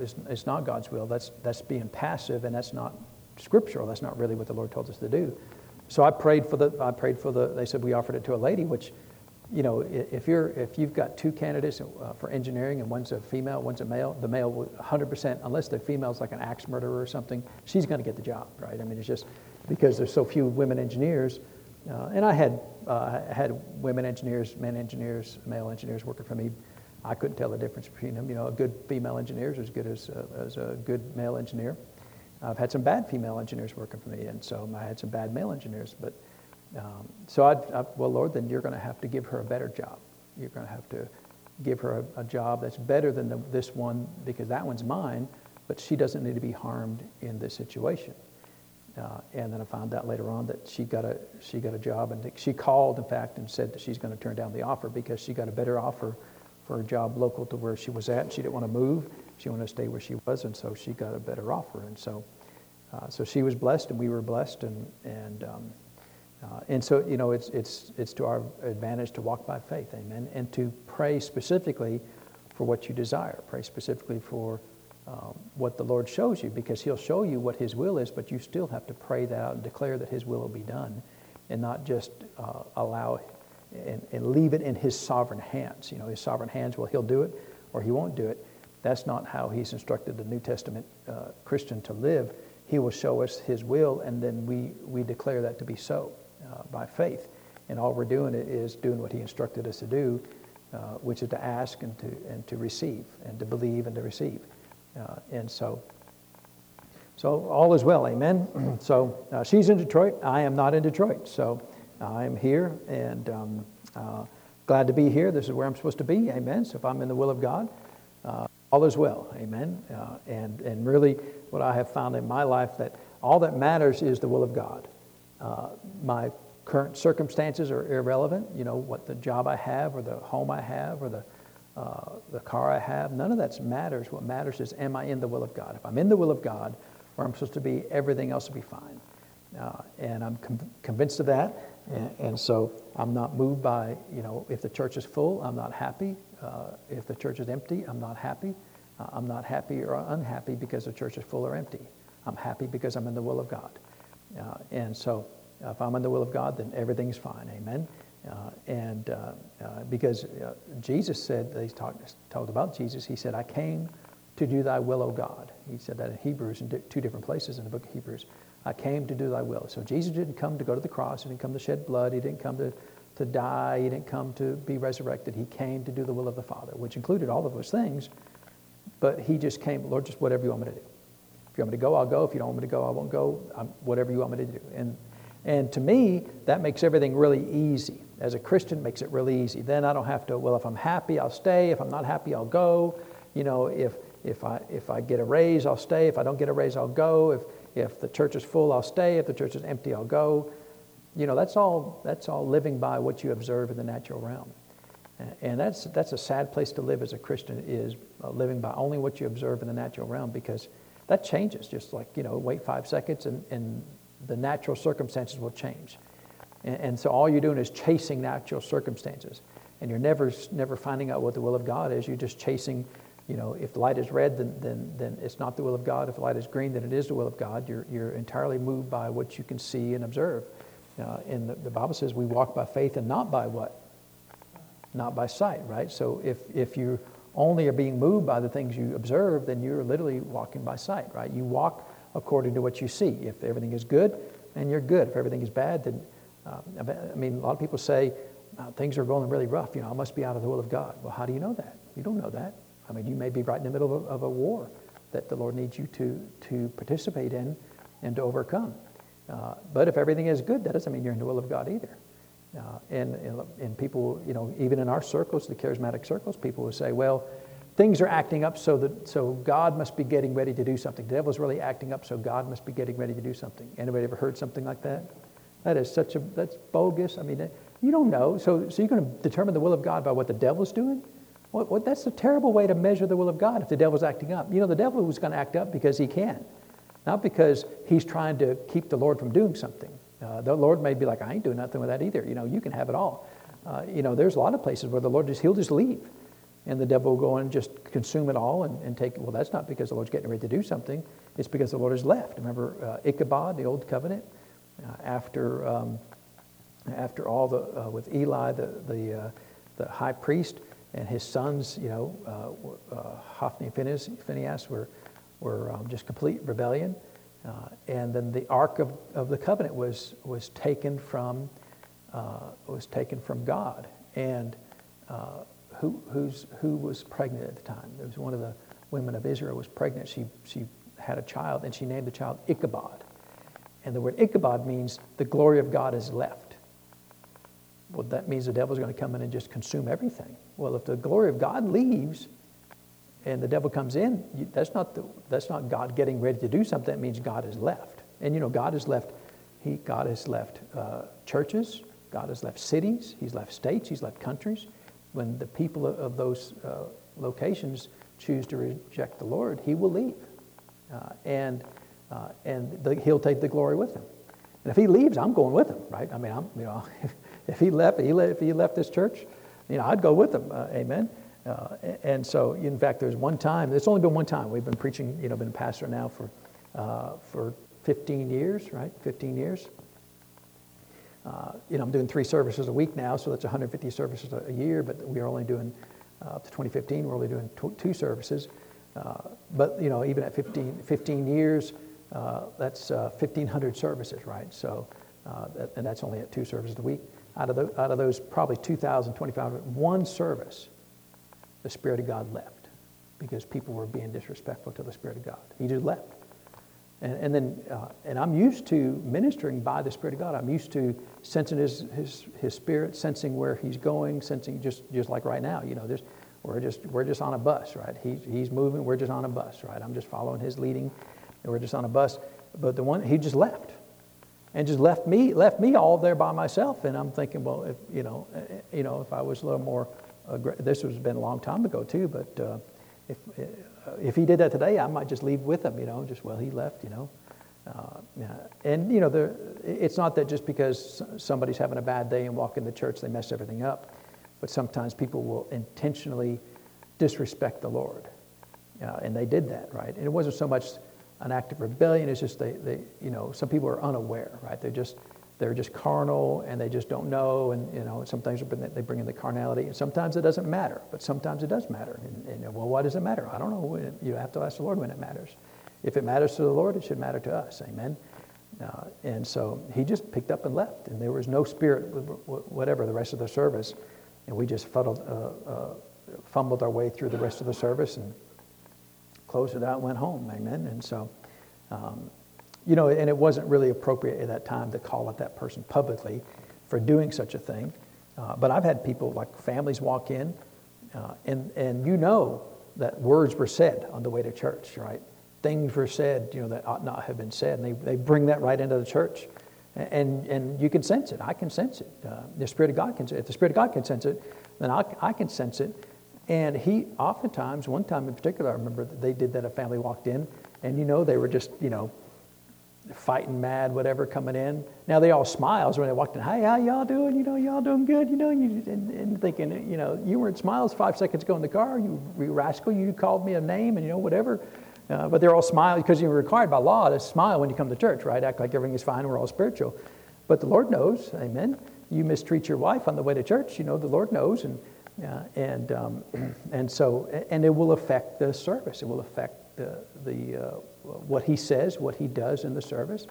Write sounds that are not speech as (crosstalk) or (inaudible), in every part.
is not God's will. That's, that's being passive, and that's not scriptural. That's not really what the Lord told us to do. So I prayed for the, I prayed for the, they said we offered it to a lady, which, you know, if, you're, if you've got two candidates uh, for engineering and one's a female, one's a male, the male will 100%, unless the female's like an axe murderer or something, she's going to get the job, right? I mean, it's just because there's so few women engineers. Uh, and I had, uh, I had women engineers, men engineers, male engineers working for me. I couldn't tell the difference between them. You know, a good female engineer is as good as, uh, as a good male engineer. I've had some bad female engineers working for me, and so I had some bad male engineers. But um, so I, I, well, Lord, then you're going to have to give her a better job. You're going to have to give her a, a job that's better than the, this one because that one's mine, but she doesn't need to be harmed in this situation. Uh, and then I found out later on that she got a she got a job, and she called, in fact, and said that she's going to turn down the offer because she got a better offer for a job local to where she was at, and she didn't want to move. She wanted to stay where she was, and so she got a better offer. And so, uh, so she was blessed, and we were blessed, and and um, uh, and so you know it's it's it's to our advantage to walk by faith, amen, and to pray specifically for what you desire. Pray specifically for um, what the Lord shows you, because He'll show you what His will is, but you still have to pray that out and declare that His will will be done, and not just uh, allow and, and leave it in His sovereign hands. You know, His sovereign hands, well, He'll do it or He won't do it. That's not how he's instructed the New Testament uh, Christian to live. He will show us his will, and then we, we declare that to be so uh, by faith. And all we're doing is doing what he instructed us to do, uh, which is to ask and to, and to receive, and to believe and to receive. Uh, and so, so all is well, amen. (clears throat) so uh, she's in Detroit. I am not in Detroit. So I am here and um, uh, glad to be here. This is where I'm supposed to be, amen. So if I'm in the will of God, all is well. Amen. Uh, and, and really, what I have found in my life that all that matters is the will of God. Uh, my current circumstances are irrelevant. You know, what the job I have, or the home I have, or the, uh, the car I have, none of that matters. What matters is, am I in the will of God? If I'm in the will of God, where I'm supposed to be, everything else will be fine. Uh, and I'm com- convinced of that. And, and, so I'm not moved by, you know, if the church is full, I'm not happy. Uh, if the church is empty, I'm not happy. Uh, I'm not happy or unhappy because the church is full or empty. I'm happy because I'm in the will of God. Uh, and so if I'm in the will of God, then everything's fine. Amen. Uh, and uh, uh, because Jesus said, they talked, talked about Jesus, he said, I came to do thy will, O God. He said that in Hebrews, in two different places in the book of Hebrews. I came to do thy will. So Jesus didn't come to go to the cross. He didn't come to shed blood. He didn't come to to die. He didn't come to be resurrected. He came to do the will of the Father, which included all of those things. But he just came, Lord, just whatever you want me to do. If you want me to go, I'll go. If you don't want me to go, I won't go. I'm, whatever you want me to do. And, and to me, that makes everything really easy. As a Christian, makes it really easy. Then I don't have to, well, if I'm happy, I'll stay. If I'm not happy, I'll go. You know, if, if, I, if I get a raise, I'll stay. If I don't get a raise, I'll go. If, if the church is full, I'll stay. If the church is empty, I'll go you know, that's all, that's all living by what you observe in the natural realm. And that's, that's a sad place to live as a Christian is uh, living by only what you observe in the natural realm because that changes. Just like, you know, wait five seconds and, and the natural circumstances will change. And, and so all you're doing is chasing natural circumstances. And you're never, never finding out what the will of God is. You're just chasing, you know, if light is red, then, then, then it's not the will of God. If light is green, then it is the will of God. You're, you're entirely moved by what you can see and observe. Uh, and the, the, Bible says we walk by faith and not by what? Not by sight, right? So if, if you only are being moved by the things you observe, then you're literally walking by sight, right? You walk according to what you see. If everything is good, then you're good. If everything is bad, then, uh, I mean, a lot of people say, uh, things are going really rough, you know, I must be out of the will of God. Well, how do you know that? You don't know that. I mean, you may be right in the middle of a, of a war that the Lord needs you to, to participate in and to overcome. Uh, but if everything is good, that doesn't mean you're in the will of God either. Uh, and, and people, you know, even in our circles, the charismatic circles, people will say, well, things are acting up so that so God must be getting ready to do something. The devil's really acting up, so God must be getting ready to do something. Anybody ever heard something like that? That is such a that's bogus. I mean, you don't know. So so you're going to determine the will of God by what the devil's doing? What, that's a terrible way to measure the will of God if the devil's acting up. You know, the devil was going to act up because he can. Not because he's trying to keep the Lord from doing something. Uh, the Lord may be like, I ain't doing nothing with that either. You know, you can have it all. Uh, you know, there's a lot of places where the Lord just, he'll just leave. and the devil will go and just consume it all and, and take. Well, that's not because the Lord's getting ready to do something. It's because the Lord has left. Remember uh, Ichabod, the old covenant, uh, after um, after all the uh, with Eli, the the uh, the high priest and his sons, you know, uh, uh, Hophni and Phinehas were were um, just complete rebellion. and then the ark of, of the covenant was was taken from was taken from God and who, who's, who was pregnant at the time. There was one of the women of Israel was pregnant. She, she had a child, and she named the child Ichabod. And the word Ichabod means the glory of God is left. Well, that means the devil's going to come in and just consume everything. Well, if the glory of God leaves and the devil comes in, that's, not the, that's not God getting ready to do something. That means God has left. And you know, God has left, he, God has left uh, churches, God has left cities, He's left states, He's left countries when the people of those uh, locations choose to reject the Lord, he will leave. Uh, and uh, and the, he'll take the glory with him. And if he leaves, I'm going with him, right? I mean, I'm, you know, if, (laughs) if he left, he if he left this church, you know, I'd go with them. Uh, amen. Uh, and so, in fact, there's one time. It's only been one time. We've been preaching. You know, been a pastor now for uh, for 15 years, right? 15 years. Uh, you know, I'm doing three services a week now, so that's 150 services a, year, but we are only doing, uh, up to 2015, we're only doing tw- two services. Uh, but, you know, even at 15, 15 years, that's 1,500 uh, services, right? So, that, and that's only at two services a week. Out of, the, out of those, probably 2,000, 2,500, one service, the Spirit of God left because people were being disrespectful to the Spirit of God. He just left. And, and then, uh, and I'm used to ministering by the Spirit of God. I'm used to sensing His, His, His Spirit, sensing where He's going, sensing just, just like right now, you know, just, we're just, we're just on a bus, right? He, he's moving, we're just on a bus, right? I'm just following His leading, and we're just on a bus. But the one, He just left. And just left me, left me all there by myself. And I'm thinking, well, if, you know, eh, eh, you know, if I was a little more, this has been a long time ago too, but uh, if, eh, if he did that today, I might just leave with him, you know, just, well, he left, you know. Uh, and, you know, there, it's not that just because somebody's having a bad day and walking the church, they mess everything up. But sometimes people will intentionally disrespect the Lord. Uh, and they did that, right? And it wasn't so much an act of rebellion, it's just they, they you know, some people are unaware, right? They're just, they're just carnal and they just don't know and you know sometimes they bring in the carnality and sometimes it doesn't matter but sometimes it does matter. And, and well why does it matter? I don't know. You have to ask the lord when it matters. If it matters to the lord it should matter to us. Amen? Uh, and so he just picked up and left and there was no spirit whatever the rest of the service. And we just fuddled, uh, uh, fumbled our way through the rest of the service and closed it out went home amen and so um, you know, and it wasn't really appropriate at that time to call out that person publicly for doing such a thing. Uh, but I've had people, like families, walk in, uh, and, and you know that words were said on the way to church, right? Things were said, you know, that ought not have been said, and they, they bring that right into the church. And, and you can sense it. I can sense it. Uh, the Spirit of God can If the Spirit of God can sense it, then I, I can sense it. And he, oftentimes, one time in particular, I remember that they did that. A family walked in, and you know, they were just, you know, fighting mad, whatever, coming in. Now they all smiles when they walked in. Hey, how y'all doing? You know, y'all doing good? You know, you, and, and thinking, you know, you weren't smiles five seconds ago in the car. You, you rascal, you called me a name and, you know, whatever. Uh, but they're all smiling because you're required by law to smile when you come to church, right? Act like everything is fine. We're all spiritual. But the Lord knows, amen. You mistreat your wife on the way to church, you know, the Lord knows. And, and, um, (clears throat) and so, and it will affect the service. It will affect the, the uh, what he says, what he does in the service.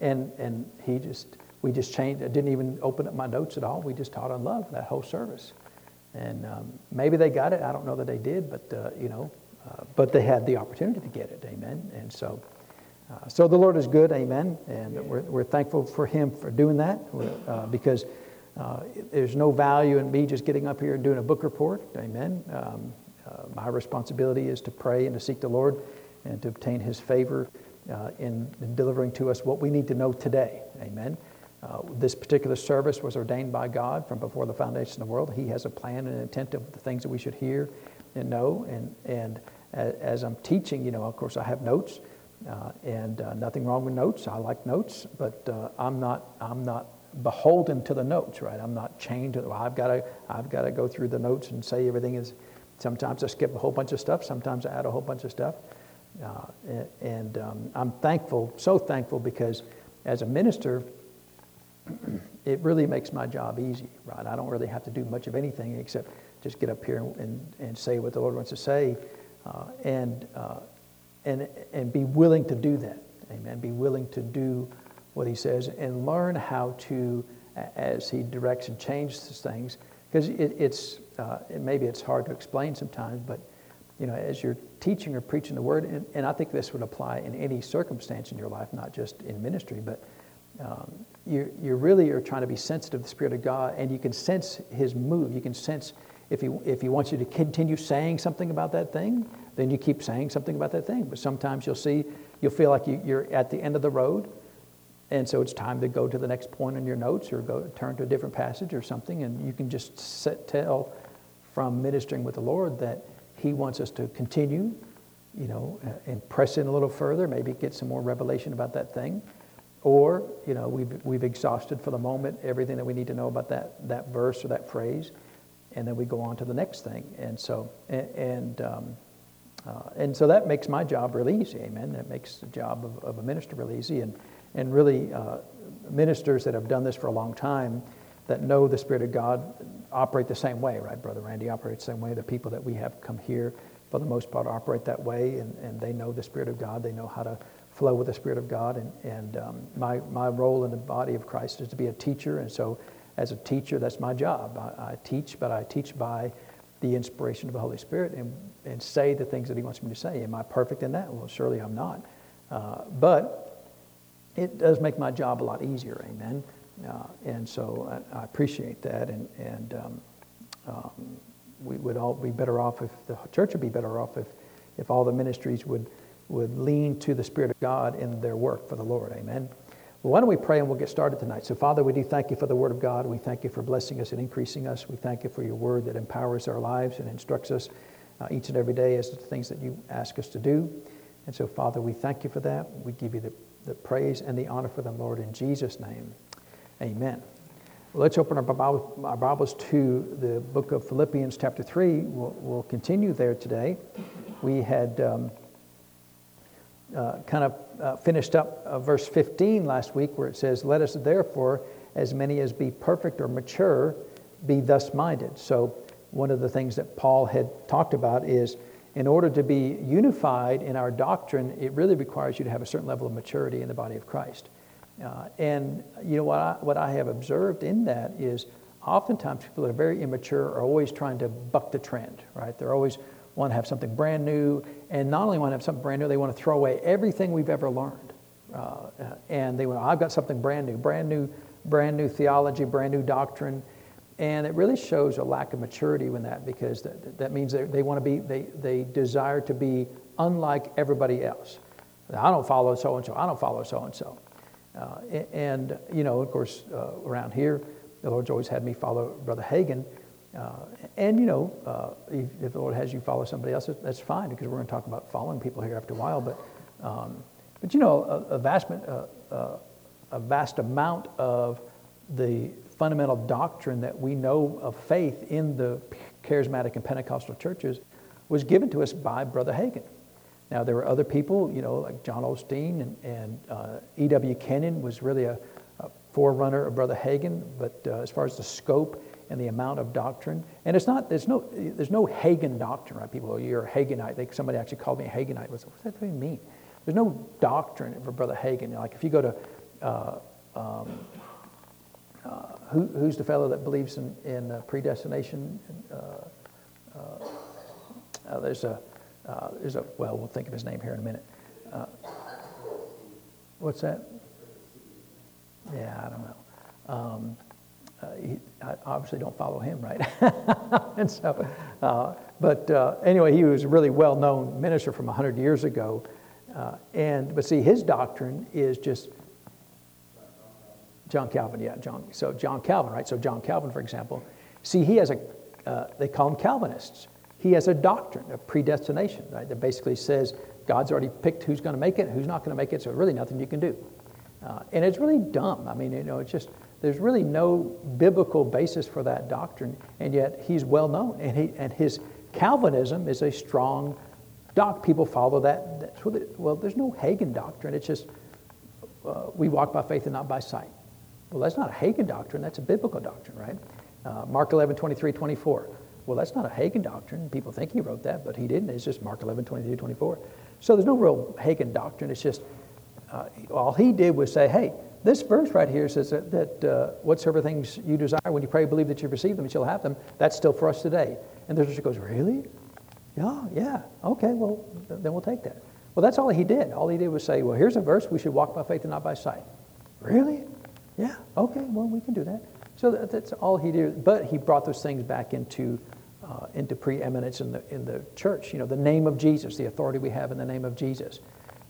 And, and he just, we just changed, I didn't even open up my notes at all. We just taught on love that whole service. And um, maybe they got it. I don't know that they did, but, uh, you know, uh, but they had the opportunity to get it. Amen. And so, uh, so the Lord is good. Amen. And we're, we're thankful for him for doing that because uh, there's no value in me just getting up here and doing a book report. Amen. Um, my responsibility is to pray and to seek the Lord and to obtain his favor uh, in, in, delivering to us what we need to know today. Amen. Uh, this particular service was ordained by God from before the foundation of the world. He has a plan and intent of the things that we should hear and know. And, and as I'm teaching, you know, of course, I have notes, uh, and uh, nothing wrong with notes. I like notes, but uh, I'm not, I'm not beholden to the notes, right? I'm not chained to. Well, I've got to. I've got to go through the notes and say everything is. Sometimes I skip a whole bunch of stuff. Sometimes I add a whole bunch of stuff. Uh, and um, I'm thankful, so thankful, because as a minister, (clears throat) it really makes my job easy, right? I don't really have to do much of anything except just get up here and, and say what the Lord wants to say uh, and, uh, and, and be willing to do that. Amen. Be willing to do what He says and learn how to, as He directs and changes things, because it, it's uh, it, maybe it's hard to explain sometimes, but you know, as you're teaching or preaching the word, and, and I think this would apply in any circumstance in your life, not just in ministry, but um, you, you really are trying to be sensitive to the Spirit of God, and you can sense His move. You can sense if He, if he wants you to continue saying something about that thing, then you keep saying something about that thing. But sometimes you'll see, you'll feel like you, you're at the end of the road, and so it's time to go to the next point in your notes or go turn to a different passage or something, and you can just set, tell from ministering with the Lord that He wants us to continue, you know, and press in a little further, maybe get some more revelation about that thing or, you know, we've, we've exhausted for the moment everything that we need to know about that, that verse or that phrase, and then we go on to the next thing. And so, and, and, um, uh, and so that makes my job really easy, amen. That makes the job of, of a minister really easy. And, and really, uh, ministers that have done this for a long time, that know the Spirit of God, operate the same way, right? Brother Randy operates the same way. The people that we have come here, for the most part, operate that way, and, and they know the Spirit of God. They know how to flow with the Spirit of God. And, and um, my, my role in the body of Christ is to be a teacher. And so, as a teacher, that's my job. I, I teach, but I teach by the inspiration of the Holy Spirit and, and say the things that He wants me to say. Am I perfect in that? Well, surely I'm not. Uh, but it does make my job a lot easier. Amen. Uh, and so I, I, appreciate that. And, and um, um, we would all be better off if the church would be better off if, if all the ministries would would lean to the Spirit of God in their work for the Lord. Amen. Well, why don't we pray and we'll get started tonight? So, Father, we do thank you for the Word of God. We thank you for blessing us and increasing us. We thank you for your Word that empowers our lives and instructs us uh, each and every day as to the things that you ask us to do. And so, Father, we thank you for that. We give you the, the praise and the honor for them, Lord, in Jesus' name. Amen. Well, let's open our, Bible, our Bibles to the book of Philippians, chapter 3. We'll, we'll continue there today. We had. Um, uh, kind of uh, finished up uh, verse 15 last week where it says, Let us therefore, as many as be perfect or mature, be thus minded. So, one of the things that Paul had talked about is in order to be unified in our doctrine, it really requires you to have a certain level of maturity in the body of Christ. Uh, and you know what I, what I have observed in that is oftentimes people that are very immature are always trying to buck the trend, right? They're always want to have something brand new, and not only want to have something brand new, they want to throw away everything we've ever learned. Uh, and they want, I've got something brand new, brand new, brand new theology, brand new doctrine. And it really shows a lack of maturity in that because that, that means they, want to be, they, they desire to be unlike everybody else. I don't follow so and so, I don't follow so and so. And, you know, of course, uh, around here, the Lord's always had me follow Brother Hagin uh, and, you know, uh, if, if, the Lord has you follow somebody else, that's fine because we're going to talk about following people here after a while. But, um, but you know, a, a vast, uh, uh, a vast amount of the fundamental doctrine that we know of faith in the charismatic and Pentecostal churches was given to us by Brother Hagin. Now, there were other people, you know, like John Osteen and, and uh, E.W. Kenyon was really a, a, forerunner of Brother Hagin, but uh, as far as the scope and the amount of doctrine. And it's not, there's no, there's no Hagin doctrine, right? People, oh, you're a Haginite. They, somebody actually called me a Haginite. What does that even mean? There's no doctrine for Brother Hagin. Like if you go to, uh, um, uh, who, who's the fellow that believes in, in uh, predestination? Uh, uh, uh, there's a, there's a, well, we'll think of his name here in a minute. what's that? Yeah, I don't know. Um, uh, he, I obviously don't follow him, right? (laughs) and so, uh, but uh, anyway, he was a really well-known minister from 100 years ago. Uh, and, but see, his doctrine is just John Calvin, yeah, John. So John Calvin, right? So John Calvin, for example, see, he has a, uh, they call him Calvinists. He has a doctrine of predestination, right? That basically says God's already picked who's going to make it, who's not going to make it, so really nothing you can do. Uh, and it's really dumb. I mean, you know, it's just there's really no biblical basis for that doctrine, and yet he's well known. And, he, and his Calvinism is a strong doc. People follow that. That's well, there's no Hagin doctrine. It's just uh, we walk by faith and not by sight. Well, that's not a Hagin doctrine. That's a biblical doctrine, right? Uh, Mark 11, 23, 24. Well, that's not a Hagin doctrine. People think he wrote that, but he didn't. It's just Mark 11, 23, 24. So there's no real Hagin doctrine. It's just uh, all he did was say, hey, this verse right here says that, that uh, whatsoever things you desire, when you pray, believe that you receive them, and you shall have them. That's still for us today. And the church goes, really? Yeah, yeah. Okay, well, then we'll take that. Well, that's all he did. All he did was say, well, here's a verse, we should walk by faith and not by sight. Really? Yeah, okay, well, we can do that. So that, that's all he did. But he brought those things back into, uh, into preeminence in the, in the church. You know, the name of Jesus, the authority we have in the name of Jesus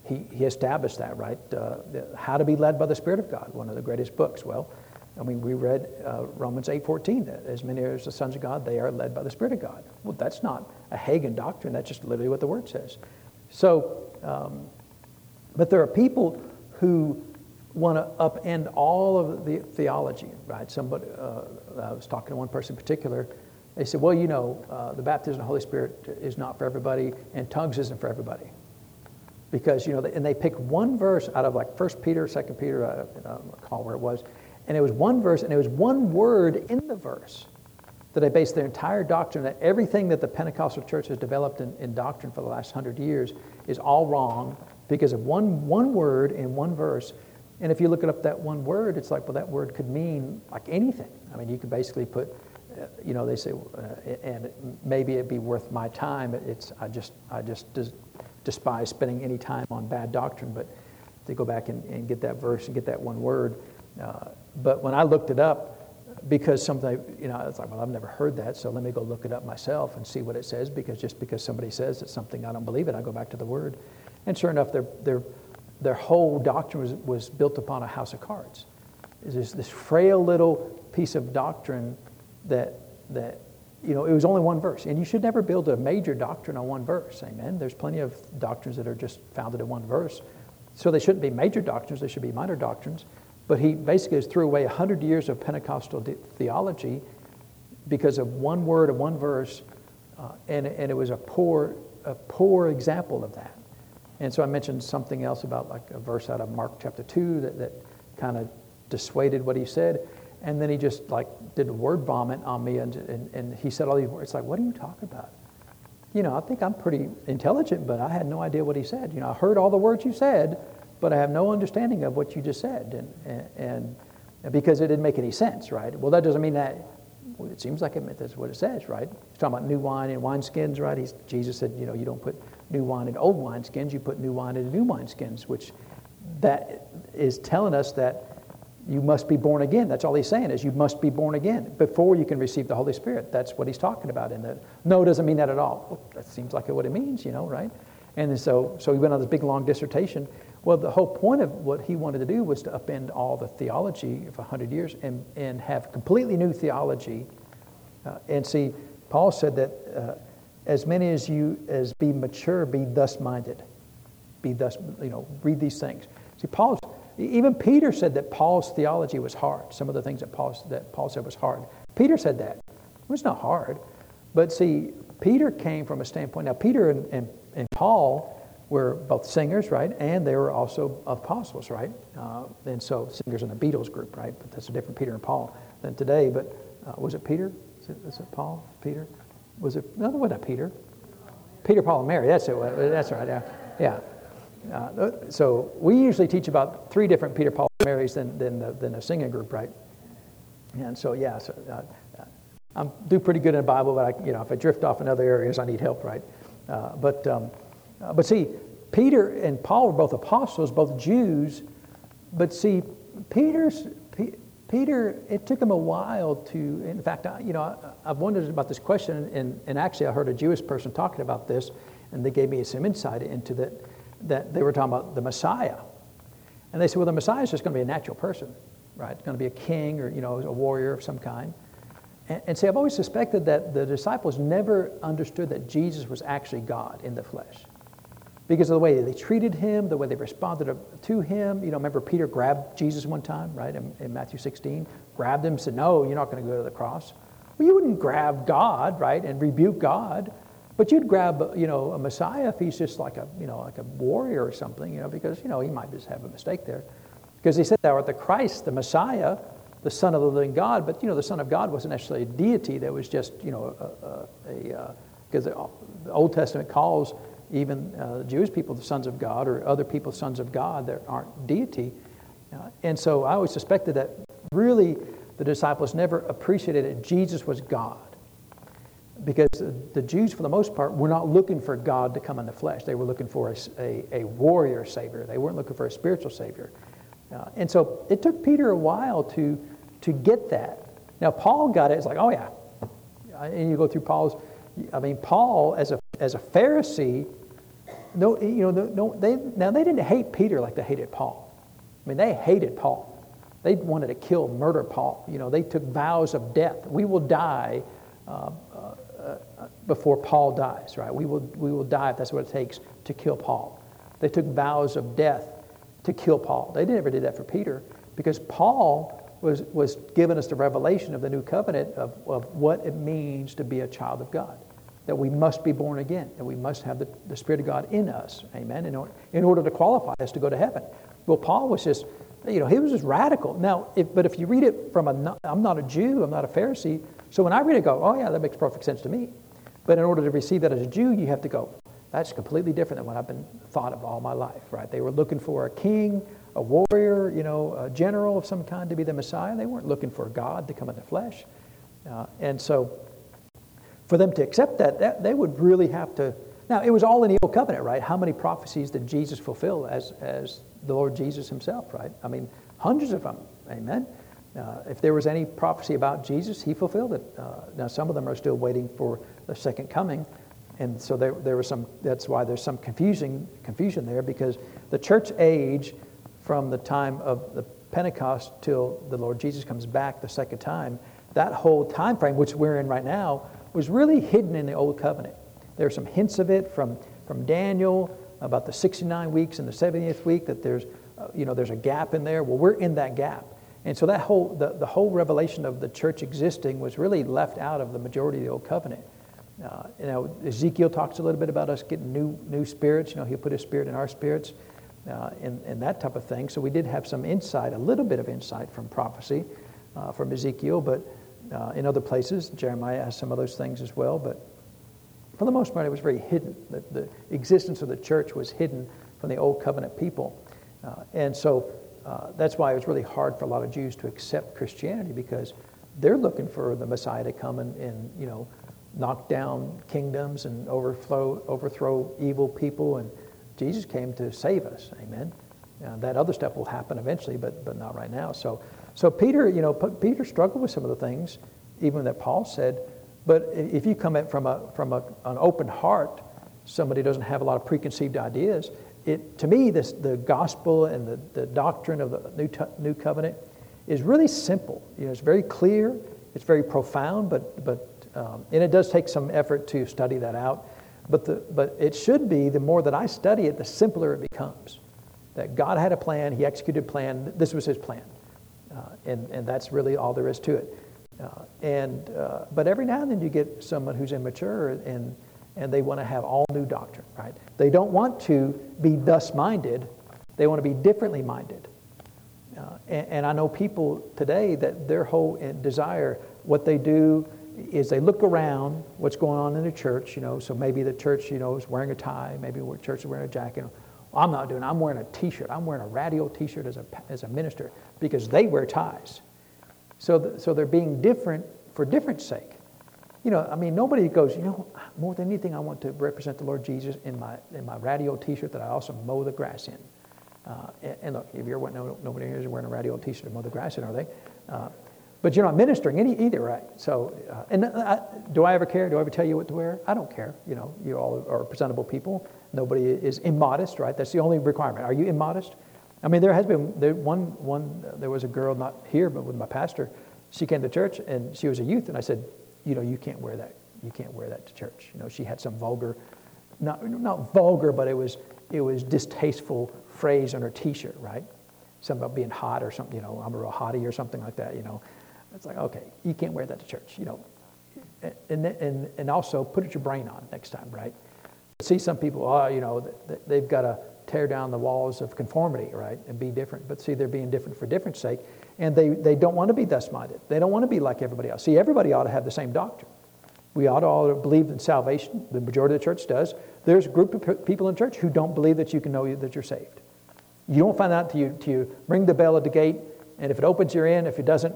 he, he established that, right? Uh, how to be led by the Spirit of God, one of the greatest books. Well, I mean, we read uh, Romans 8.14, that as many as the sons of God, they are led by the Spirit of God. Well, that's not a Hagin doctrine. That's just literally what the Word says. So, um, but there are people who want to upend all of the theology, right? Somebody, uh, I was talking to one person in particular. They said, well, you know, uh, the baptism of the Holy Spirit is not for everybody, and tongues isn't for everybody because you know and they picked one verse out of like First Peter, Second Peter, I don't recall where it was, and it was one verse and it was one word in the verse that they based their entire doctrine that everything that the Pentecostal church has developed in, in doctrine for the last hundred years is all wrong because of one one word in one verse. And if you look it up that one word, it's like well that word could mean like anything. I mean you could basically put you know, they say, uh, and maybe it'd be worth my time. It's I just I just despise spending any time on bad doctrine, but to go back and, and get that verse and get that one word. Uh, but when I looked it up, because something, you know, I was like, well, I've never heard that, so let me go look it up myself and see what it says, because just because somebody says it's something, I don't believe it, I go back to the word. And sure enough, their, their, their whole doctrine was, was built upon a house of cards. It's this, this frail little piece of doctrine that, that you know, it was only one verse. And you should never build a major doctrine on one verse. Amen. There's plenty of doctrines that are just founded in one verse. So they shouldn't be major doctrines, they should be minor doctrines. But he basically threw away 100 years of Pentecostal de- theology because of one word of one verse, uh, and, and it was a poor, a poor example of that. And so I mentioned something else about like a verse out of Mark chapter 2 that, that kind of dissuaded what he said. And then he just like did a word vomit on me and, and, and he said all these words. It's like, what are you talking about? You know, I think I'm pretty intelligent, but I had no idea what he said. You know, I heard all the words you said, but I have no understanding of what you just said. And, and, and because it didn't make any sense, right? Well, that doesn't mean that it seems like it meant that's what it says, right? He's talking about new wine and wineskins, right? He's, Jesus said, you know, you don't put new wine in old wineskins, you put new wine in new wineskins, which that is telling us that you must be born again. That's all he's saying is you must be born again before you can receive the Holy Spirit. That's what he's talking about. In the no, doesn't mean that at all. Well, that seems like what it means, you know, right? And so, so he went on this big long dissertation. Well, the whole point of what he wanted to do was to upend all the theology of 100 years and, and have completely new theology. Uh, and see, Paul said that uh, as many as you as be mature, be thus minded. Be thus, you know, read these things. See, Paul's even Peter said that Paul's theology was hard. Some of the things that Paul, that Paul said was hard. Peter said that. Well, it's not hard. But see, Peter came from a standpoint. Now, Peter and, and, and Paul were both singers, right? And they were also apostles, right? Uh, and so singers in the Beatles group, right? But that's a different Peter and Paul than today. But uh, was it Peter? Is it, is it Paul? Peter? Was it? No, was not Peter. Peter, Paul, and Mary. That's it. That's right. Yeah. Yeah. Uh, so we usually teach about three different Peter, Paul, and Marys than, than, the, than a singing group, right? And so, yeah, so, uh, I'm do pretty good in the Bible, but I, you know, if I drift off in other areas, I need help, right? Uh, but, um, uh, but see, Peter and Paul were both apostles, both Jews. But see, Peter's, Peter, it took him a while to, in fact, I, you know, I, have wondered about this question, and, and actually I heard a Jewish person talking about this, and they gave me some insight into that that they were talking about the Messiah. And they said, well, the Messiah is just going to be a natural person, right? It's going to be a king or, you know, a warrior of some kind. And, and see, I've always suspected that the disciples never understood that Jesus was actually God in the flesh. Because of the way they treated him, the way they responded to him. You know, remember Peter grabbed Jesus one time, right, in, in Matthew 16, grabbed him, said, No, you're not going to go to the cross. Well, you wouldn't grab God, right, and rebuke God, but you'd grab, you know, a Messiah if he's just like a, you know, like a warrior or something, you know, because, you know, he might just have a mistake there. Because he said, Thou art the Christ, the Messiah, the Son of the living God, but, you know, the Son of God wasn't necessarily a deity that was just, you know, a, a, a because the Old Testament calls even uh, Jewish people the sons of God or other people sons of God that aren't deity. Uh, and so I always suspected that really the disciples never appreciated that Jesus was God. Because the Jews, for the most part, were not looking for God to come in the flesh. They were looking for a, a, a warrior savior. They weren't looking for a spiritual savior. Uh, and so it took Peter a while to, to get that. Now, Paul got it. It's like, oh, yeah. And you go through Paul's, I mean, Paul, as a, as a Pharisee, no, you know, no, they, now they didn't hate Peter like they hated Paul. I mean, they hated Paul. They wanted to kill, murder Paul. You know, they took vows of death. We will die uh, uh, uh, before Paul dies, right? We will, we will die if that's what it takes to kill Paul. They took vows of death to kill Paul. They never did that for Peter because Paul was, was giving us the revelation of the new covenant of, of what it means to be a child of God that we must be born again, that we must have the, the Spirit of God in us, amen, in order, in order to qualify us to go to heaven. Well, Paul was just, you know, he was just radical. Now, if, but if you read it from a, I'm not a Jew, I'm not a Pharisee, so when I read it, I go, oh yeah, that makes perfect sense to me. But in order to receive that as a Jew, you have to go, that's completely different than what I've been thought of all my life, right? They were looking for a king, a warrior, you know, a general of some kind to be the Messiah. They weren't looking for God to come in the flesh. Uh, and so for them to accept that, that, they would really have to. Now, it was all in the Old Covenant, right? How many prophecies did Jesus fulfill as, as the Lord Jesus himself, right? I mean, hundreds of them, amen? Uh, if there was any prophecy about Jesus, he fulfilled it. Uh, now, some of them are still waiting for the second coming. And so there, there was some, that's why there's some confusing, confusion there because the church age from the time of the Pentecost till the Lord Jesus comes back the second time, that whole time frame, which we're in right now, was really hidden in the Old Covenant. There are some hints of it from, from Daniel about the 69 weeks and the 70th week that there's, uh, you know, there's a gap in there. Well, we're in that gap. And so that whole, the, the whole revelation of the church existing was really left out of the majority of the Old Covenant. Uh, you know, Ezekiel talks a little bit about us getting new, new spirits. You know, he'll put his spirit in our spirits uh, and, and that type of thing. So we did have some insight, a little bit of insight from prophecy uh, from Ezekiel, but uh, in other places. Jeremiah has some of those things as well, but for the most part, it was very hidden. The, the existence of the church was hidden from the old covenant people. Uh, and so uh, that's why it was really hard for a lot of Jews to accept Christianity because they're looking for the Messiah to come and, and you know, knock down kingdoms and overthrow, overthrow evil people. And Jesus came to save us. Amen. Uh, that other stuff will happen eventually, but, but not right now. So so Peter, you know, Peter struggled with some of the things, even that Paul said. But if you come at from, a, from a, an open heart, somebody doesn't have a lot of preconceived ideas. It, to me, this, the gospel and the, the doctrine of the new, new covenant is really simple. You know, it's very clear, it's very profound, but, but um, and it does take some effort to study that out. But, the, but it should be, the more that I study it, the simpler it becomes. That God had a plan, He executed a plan, this was His plan. Uh, and, and that's really all there is to it. Uh, and, uh, but every now and then you get someone who's immature and, and they want to have all new doctrine, right? They don't want to be thus minded, they want to be differently minded. Uh, and, and, I know people today that their whole desire, what they do is they look around what's going on in the church, you know, so maybe the church, you know, is wearing a tie, maybe the church is wearing a jacket. I'm not doing. I'm wearing a t-shirt. I'm wearing a radio t-shirt as a, as a minister because they wear ties. So, so they're being different for different sake. You know, I mean, nobody goes, you know, more than anything, I want to represent the Lord Jesus in my, in my radio t-shirt that I also mow the grass in. Uh, and, and, look, if you're what, no, nobody here is wearing a radio t-shirt to mow the grass in, are they? Uh, but you're not ministering any either, right? So, uh, and uh, do I ever care? Do I ever tell you what to wear? I don't care. You know, you all are presentable people. Nobody is immodest, right? That's the only requirement. Are you immodest? I mean, there has been there, one, one, there was a girl, not here, but with my pastor. She came to church and she was a youth, and I said, you know, you can't wear that. You can't wear that to church. You know, she had some vulgar, not, not vulgar, but it was, it was distasteful phrase on her T-shirt, right? Something about being hot or something, you know, I'm a real hottie or something like that, you know. It's like, okay, you can't wear that to church, you know. And, and, and also put your brain on next time, right? See some people, oh, you know, they've got to tear down the walls of conformity, right, and be different. But see, they're being different for different sake, and they, they don't want to be thus minded. They don't want to be like everybody else. See, everybody ought to have the same doctrine. We ought to all believe in salvation. The majority of the church does. There's a group of people in church who don't believe that you can know that you're saved. You don't find out till you, you ring the bell at the gate, and if it opens, you're in. If it doesn't,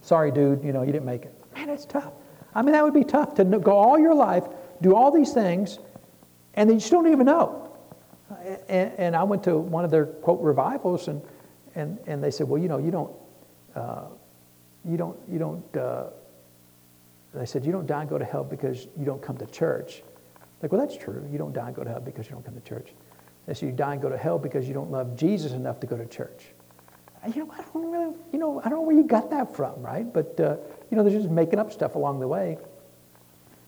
sorry, dude, you know, you didn't make it. Man, it's tough. I mean, that would be tough to go all your life, do all these things, and they just don't even know. And, and, I went to one of their quote revivals, and, and, and they said, well, you know, you don't, uh, you don't, you don't, uh, they said, you don't die and go to hell because you don't come to church. Like, well, that's true. You don't die and go to hell because you don't come to church. They said, you die and go to hell because you don't love Jesus enough to go to church. You know, I don't really, you know, I don't know where you got that from, right? But, uh, you know, they're just making up stuff along the way.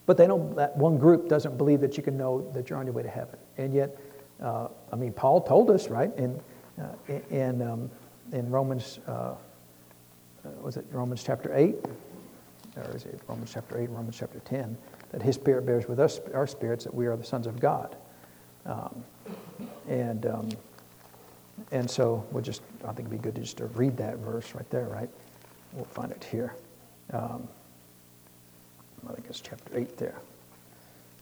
But they don't, that one group doesn't believe that you can know that you're on your way to heaven. And yet, uh, I mean, Paul told us, right, in, uh, in, um, in Romans, uh, uh, was it Romans chapter 8? Or is it Romans chapter 8, Romans chapter 10? That his spirit bears with us, our spirits, that we are the sons of God. Um, and, um, and so we'll just, I think it'd be good to just read that verse right there, right? We'll find it here. I think it's chapter 8 there.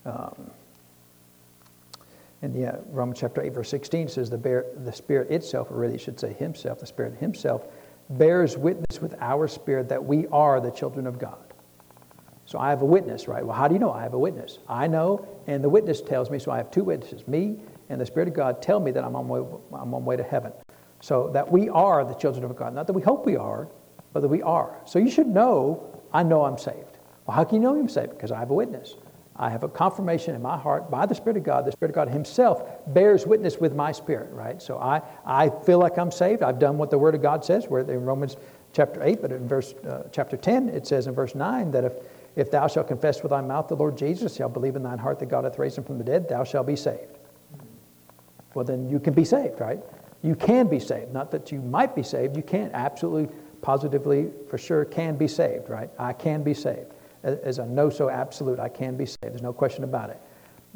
Um, and yeah, Romans chapter 8, verse 16 says, the, bear, the Spirit itself, or really should say Himself, the Spirit Himself, bears witness with our spirit that we are the children of God. So I have a witness, right? Well, how do you know I have a witness? I know, and the witness tells me, so I have two witnesses. Me and the Spirit of God tell me that I'm on way, I'm on my way to heaven. So that we are the children of God. Not that we hope we are, but that we are. So you should know, I know I'm saved. Well, how can you know I'm saved? Because I have a witness. I have a confirmation in my heart by the Spirit of God. The Spirit of God Himself bears witness with my spirit, right? So I, I feel like I'm saved. I've done what the Word of God says. We're in Romans chapter 8, but in verse uh, chapter 10, it says in verse 9 that if, if thou shalt confess with thy mouth the Lord Jesus, shalt believe in thine heart that God hath raised him from the dead, thou shalt be saved. Well, then you can be saved, right? You can be saved. Not that you might be saved. You can absolutely, positively, for sure, can be saved, right? I can be saved as a no so absolute. I can be saved. There's no question about it.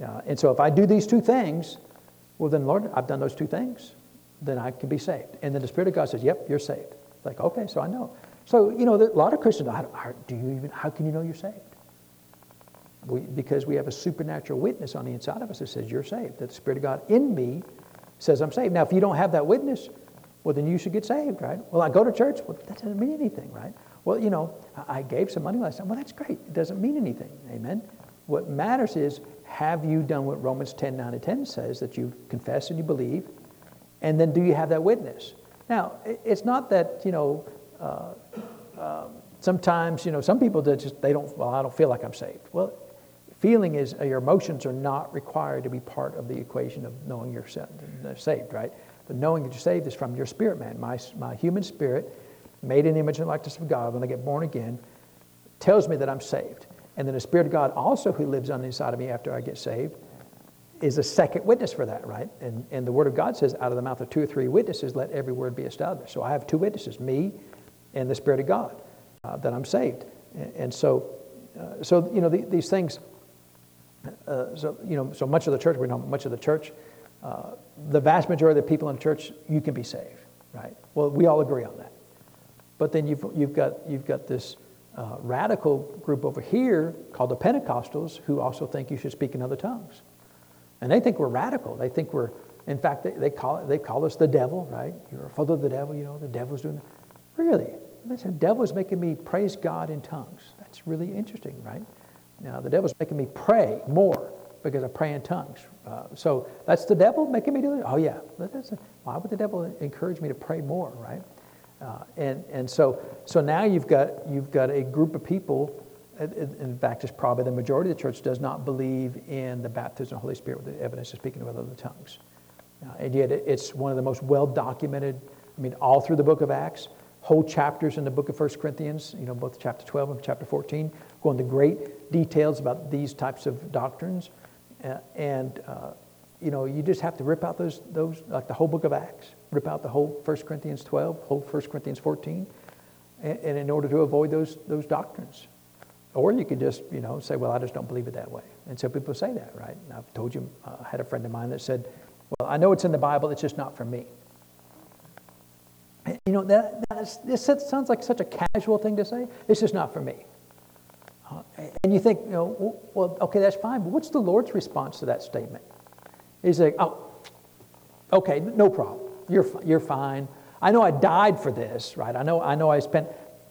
Uh, and so if I do these two things, well, then, Lord, I've done those two things. Then I can be saved. And then the Spirit of God says, Yep, you're saved. Like, okay, so I know. So, you know, a lot of Christians, how, do you even, how can you know you're saved? We, because we have a supernatural witness on the inside of us that says you're saved, that the Spirit of God in me says I'm saved. Now, if you don't have that witness, well, then you should get saved, right? Well, I go to church. Well, that doesn't mean anything, right? Well, you know, I gave some money last time. Well, that's great. It doesn't mean anything. Amen. What matters is have you done what Romans 10 9 and 10 says that you confess and you believe? And then do you have that witness? Now, it's not that, you know, uh, uh, sometimes, you know, some people just, they don't, well, I don't feel like I'm saved. Well, feeling is, uh, your emotions are not required to be part of the equation of knowing you're saved, right? But knowing that you're saved is from your spirit, man. My, my human spirit made in the image and likeness of God when I get born again, tells me that I'm saved. And then the Spirit of God also who lives on the inside of me after I get saved is a second witness for that, right? And, and the Word of God says, out of the mouth of two or three witnesses, let every word be established. So I have two witnesses, me and the Spirit of God, uh, that I'm saved. And, and so, uh, so, you know, the, these things, uh, so, you know, so much of the church, we know much of the church, uh, the vast majority of the people in the church, you can be saved, right? Well, we all agree on that. But then you've, you've, got, you've got this uh, radical group over here called the Pentecostals who also think you should speak in other tongues. And they think we're radical. They think we're, in fact, they, they, call, it, they call us the devil, right? You're full of the devil, you know, the devil's doing that. Really? The devil is making me praise God in tongues. That's really interesting, right? Now, the devil's making me pray more because I pray in tongues. Uh, so that's the devil making me do it? Oh, yeah. Why would the devil encourage me to pray more, right? Uh, and, and so, so now you've got, you've got a group of people, in fact, it's probably the majority of the church does not believe in the baptism of the Holy Spirit with the evidence of speaking with other tongues. Uh, and yet it's one of the most well documented, I mean, all through the book of Acts, whole chapters in the book of 1 Corinthians, you know, both chapter 12 and chapter 14, go into great details about these types of doctrines. Uh, and, uh, you know, you just have to rip out those, those, like the whole book of Acts, rip out the whole 1 Corinthians 12, whole 1 Corinthians 14, and, and in order to avoid those, those doctrines. Or you could just, you know, say, well, I just don't believe it that way. And so people say that, right? And I've told you, uh, I had a friend of mine that said, well, I know it's in the Bible, it's just not for me. You know, that, that is, this sounds like such a casual thing to say. It's just not for me. Uh, and you think, you know, well, okay, that's fine, but what's the Lord's response to that statement? He's like, oh, okay, no problem. You're, you're fine. I know I died for this, right? I know, I know I spent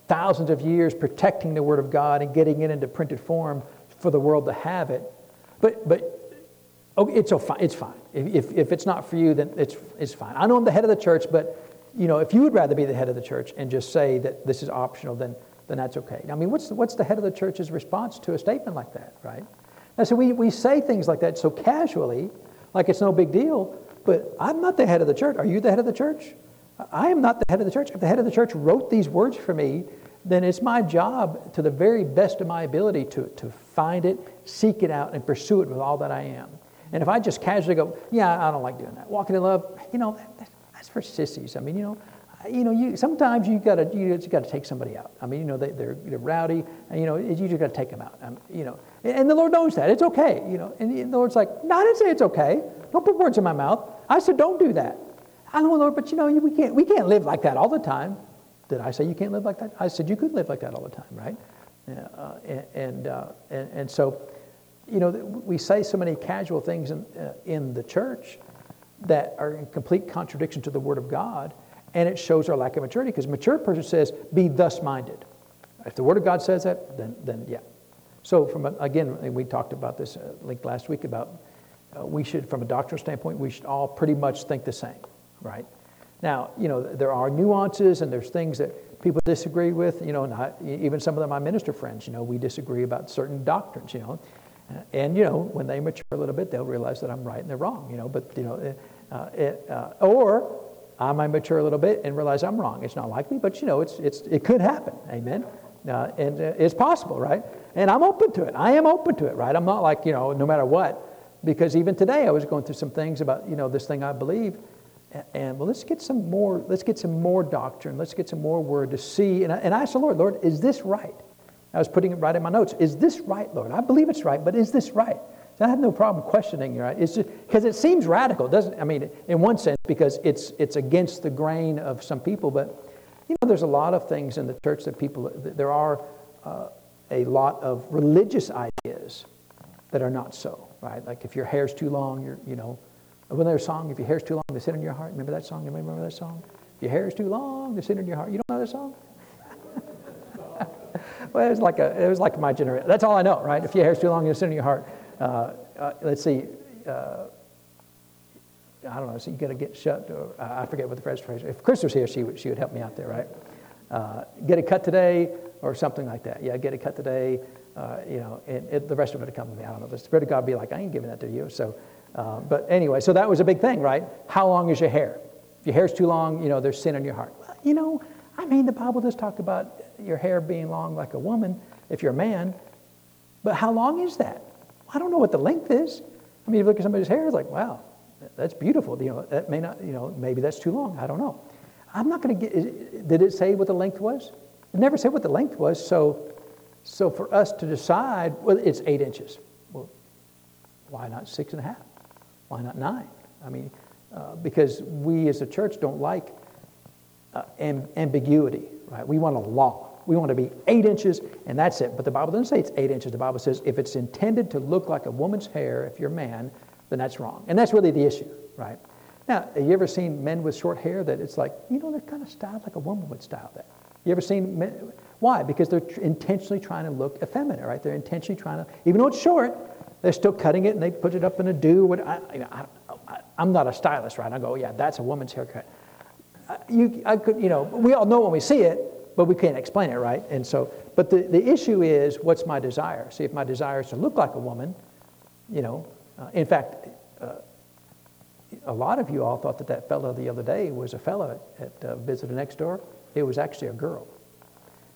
thousands of years protecting the Word of God and getting it into printed form for the world to have it. But, but okay, it's, it's fine. If, if, if it's not for you, then it's, it's fine. I know I'm the head of the church, but you know, if you would rather be the head of the church and just say that this is optional, then, then that's okay. I mean, what's, what's the head of the church's response to a statement like that, right? And so we, we say things like that so casually, like it's no big deal, but I'm not the head of the church. Are you the head of the church? I am not the head of the church. If the head of the church wrote these words for me, then it's my job to the very best of my ability to, to find it, seek it out, and pursue it with all that I am. And if I just casually go, yeah, I don't like doing that, walking in love, you know, that, that's for sissies. I mean, you know, you know, you, sometimes you gotta you just gotta take somebody out. I mean, you know, they, are they're rowdy, and you know, you just gotta take them out. Um, you know, and the Lord knows that it's okay. You know, and the Lord's like, no, I didn't say it's okay. Don't put words in my mouth. I said, don't do that. I know, Lord, but you know, we can't we can't live like that all the time. Did I say you can't live like that? I said you could live like that all the time, right? Uh, and, uh, and, and so, you know, we say so many casual things in, uh, in the church that are in complete contradiction to the Word of God, and it shows our lack of maturity because mature person says, be thus minded. If the Word of God says that, then, then yeah. So, from a, again, we talked about this uh, link last week about uh, we should, from a doctrinal standpoint, we should all pretty much think the same, right? Now, you know, there are nuances and there's things that people disagree with, you know, not, even some of them, my minister friends, you know, we disagree about certain doctrines, you know. And, you know, when they mature a little bit, they'll realize that I'm right and they're wrong, you know. But, you know, uh, it, uh, or I might mature a little bit and realize I'm wrong. It's not likely, but, you know, it's, it's, it could happen. Amen. Uh, and uh, it's possible, right? And I'm open to it. I am open to it, right? I'm not like, you know, no matter what. Because even today I was going through some things about, you know, this thing I believe. And, well, let's get some more, let's get some more doctrine. Let's get some more word to see. And I, and I asked the Lord, Lord, is this right? I was putting it right in my notes. Is this right, Lord? I believe it's right, but is this right? I have no problem questioning you, right? It's just because it seems radical, doesn't I mean, in one sense, because it's it's against the grain of some people, but you know, there's a lot of things in the church that people there are uh, a lot of religious ideas that are not so, right? Like if your hair's too long, you're, you know, when there's a song, if your hair's too long, they sit in your heart. Remember that song? You remember that song? If your hair is too long, they sit in your heart. You don't know that song? (laughs) well, it was like a, it was like my generation. That's all I know, right? If your hair's too long, you sit in your heart. Uh, uh, let's see. Uh, I don't know. So you got to get shut. Or, I forget what the phrase is. If Chris was here, she would, she would help me out there, right? Uh, get it cut today, or something like that. Yeah, get it cut today. You know, and it, the rest of it would come to me. I don't know. The Spirit of God would be like, I ain't giving that to you. So, but anyway, so that was a big thing, right? How long is your hair? If your hair's too long, you know, there's sin in your heart. Well, you know, I mean, the Bible does talk about your hair being long like a woman if you're a man, but how long is that? I don't know what the length is. I mean, if you look at somebody's hair, it's like, wow, that's beautiful. You know, that may not, you know, maybe that's too long. I don't know. I'm not going to get, did it say what the length was? It never said what the length was. So, so for us to decide, well, it's eight inches. Well, why not six and a half? Why not nine? I mean, uh, because we as a church don't like uh, amb- ambiguity, right? We want a law. We want to be eight inches, and that's it. But the Bible doesn't say it's eight inches. The Bible says if it's intended to look like a woman's hair, if you're a man, then that's wrong. And that's really the issue, right? Now, have you ever seen men with short hair that it's like, you know, they're kind of styled like a woman would style that? You ever seen men? Why? Because they're tr- intentionally trying to look effeminate, right? They're intentionally trying to, even though it's short, they're still cutting it and they put it up in a do. What, I, you know, I, am not a stylist, right? I go, oh, yeah, that's a woman's haircut. I, you, I could, you know, we all know when we see it, but we can't explain it, right? And so, but the, the issue is, what's my desire? See, if my desire is to look like a woman, you know, uh, in fact, uh, a lot of you all thought that that fellow the other day was a fellow at uh, Visitor Next Door. It was actually a girl.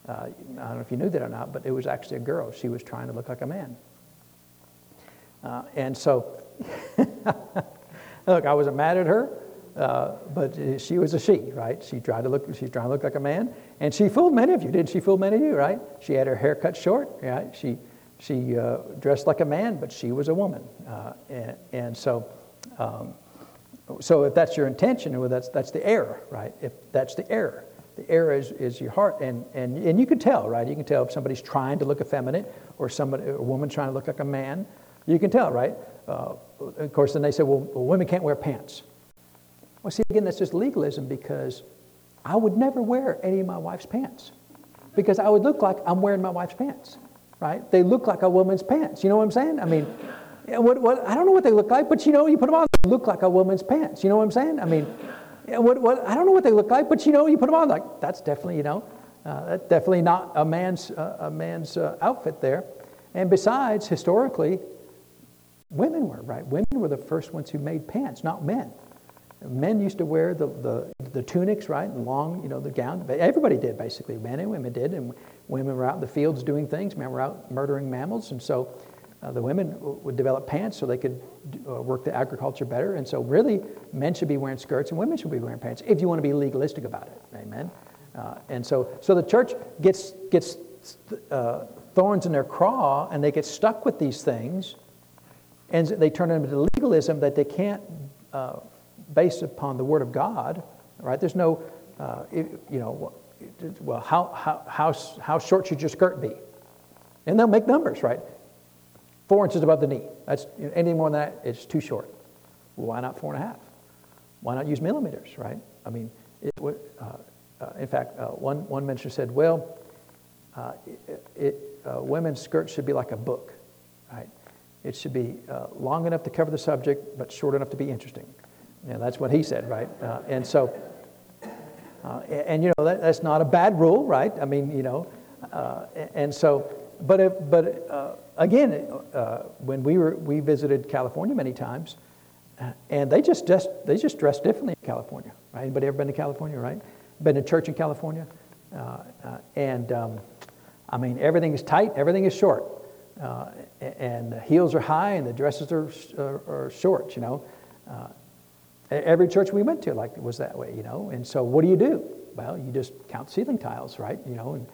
Uh, I don't know if you knew that or not, but it was actually a girl. She was trying to look like a man. Uh, and so, (laughs) look, I wasn't mad at her, uh, but she was a she, right? She tried to look, she's trying to look like a man, and she fooled many of you, didn't she? Fool many of you, right? She had her hair cut short, right? She she uh, dressed like a man, but she was a woman, uh, and, and, so. Um, so if that's your intention, well, that's, that's the error, right? If that's the error. The error is, is your heart, and, and, and you can tell, right? You can tell if somebody's trying to look effeminate or somebody, a woman trying to look like a man. You can tell, right? Uh, of course, then they say, well, well, women can't wear pants. Well, see, again, that's just legalism because I would never wear any of my wife's pants because I would look like I'm wearing my wife's pants, right? They look like a woman's pants. You know what I'm saying? I mean, what, what, I don't know what they look like, but you know, you put them on, they look like a woman's pants. You know what I'm saying? I mean, what, what, I don't know what they look like, but you know, you put them on, like, that's definitely, you know, uh, that's definitely not a man's, uh, a man's uh, outfit there. And besides, historically, women were, right? Women were the first ones who made pants, not men. Men used to wear the, the, the tunics, right, and long, you know, the gown. Everybody did, basically. Men and women did, and women were out in the fields doing things. Men were out murdering mammals, and so uh, the women would develop pants so they could uh, work the agriculture better. And so, really, men should be wearing skirts and women should be wearing pants if you want to be legalistic about it. Amen. Uh, and so, so the church gets gets uh, thorns in their craw, and they get stuck with these things, and they turn them into legalism that they can't uh, based upon the Word of God, right? There's no, uh, it, you know, well, how, how, how, how short should your skirt be? And they'll make numbers, right? Four inches above the knee. That's you know, anything more than that, it's too short. Why not four and a half? Why not use millimeters, right? I mean, it, uh, uh, in fact, uh, one, one minister said, well, uh, it, uh, women's skirts should be like a book, right? It should be long enough to cover the subject, but short enough to be interesting. Yeah, that's what he said, right? Uh, and so, uh, and, and, you know, that, that's not a bad rule, right? I mean, you know, uh, and so, but if, but uh, again, uh, when we were we visited California many times, uh, and they just just they just dress differently in California, right? Anybody ever been to California, right? Been to church in California, and um, I mean, everything is tight, everything is short, and the heels are high, and the dresses are, are, are short, you know. Every church we went to like was that way, you know. And so, what do you do? Well, you just count ceiling tiles, right? You know, and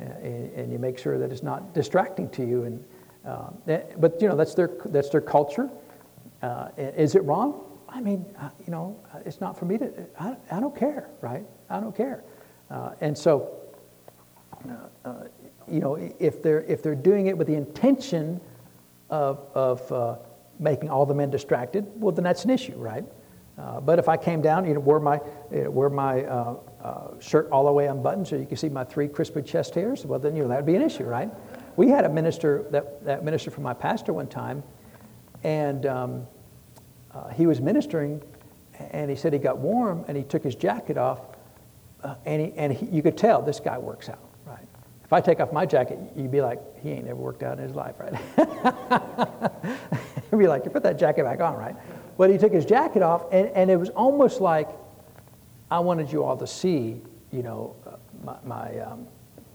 and, and you make sure that it's not distracting to you. And uh, eh, but you know, that's their that's their culture. Uh, is it wrong? I mean, uh, you know, it's not for me to. I, I don't care, right? I don't care. Uh, and so, uh, uh, you know, if they're if they're doing it with the intention of of making all the men distracted, well, then that's an issue, right? Uh, but if I came down, you know, wore my, you know, wore my uh, uh, shirt all the way unbuttoned so you can see my three crispy chest hairs, well, then, you know, that would be an issue, right? We had a minister, that, that minister from my pastor one time, and um, uh, he was ministering, and he said he got warm, and he took his jacket off, uh, and, he, and he, you could tell this guy works out, right? If I take off my jacket, you'd be like, he ain't never worked out in his life, right? (laughs) you'd be like, you put that jacket back on, right? But he took his jacket off, and, and it was almost like I wanted you all to see, you know, uh, my, my um,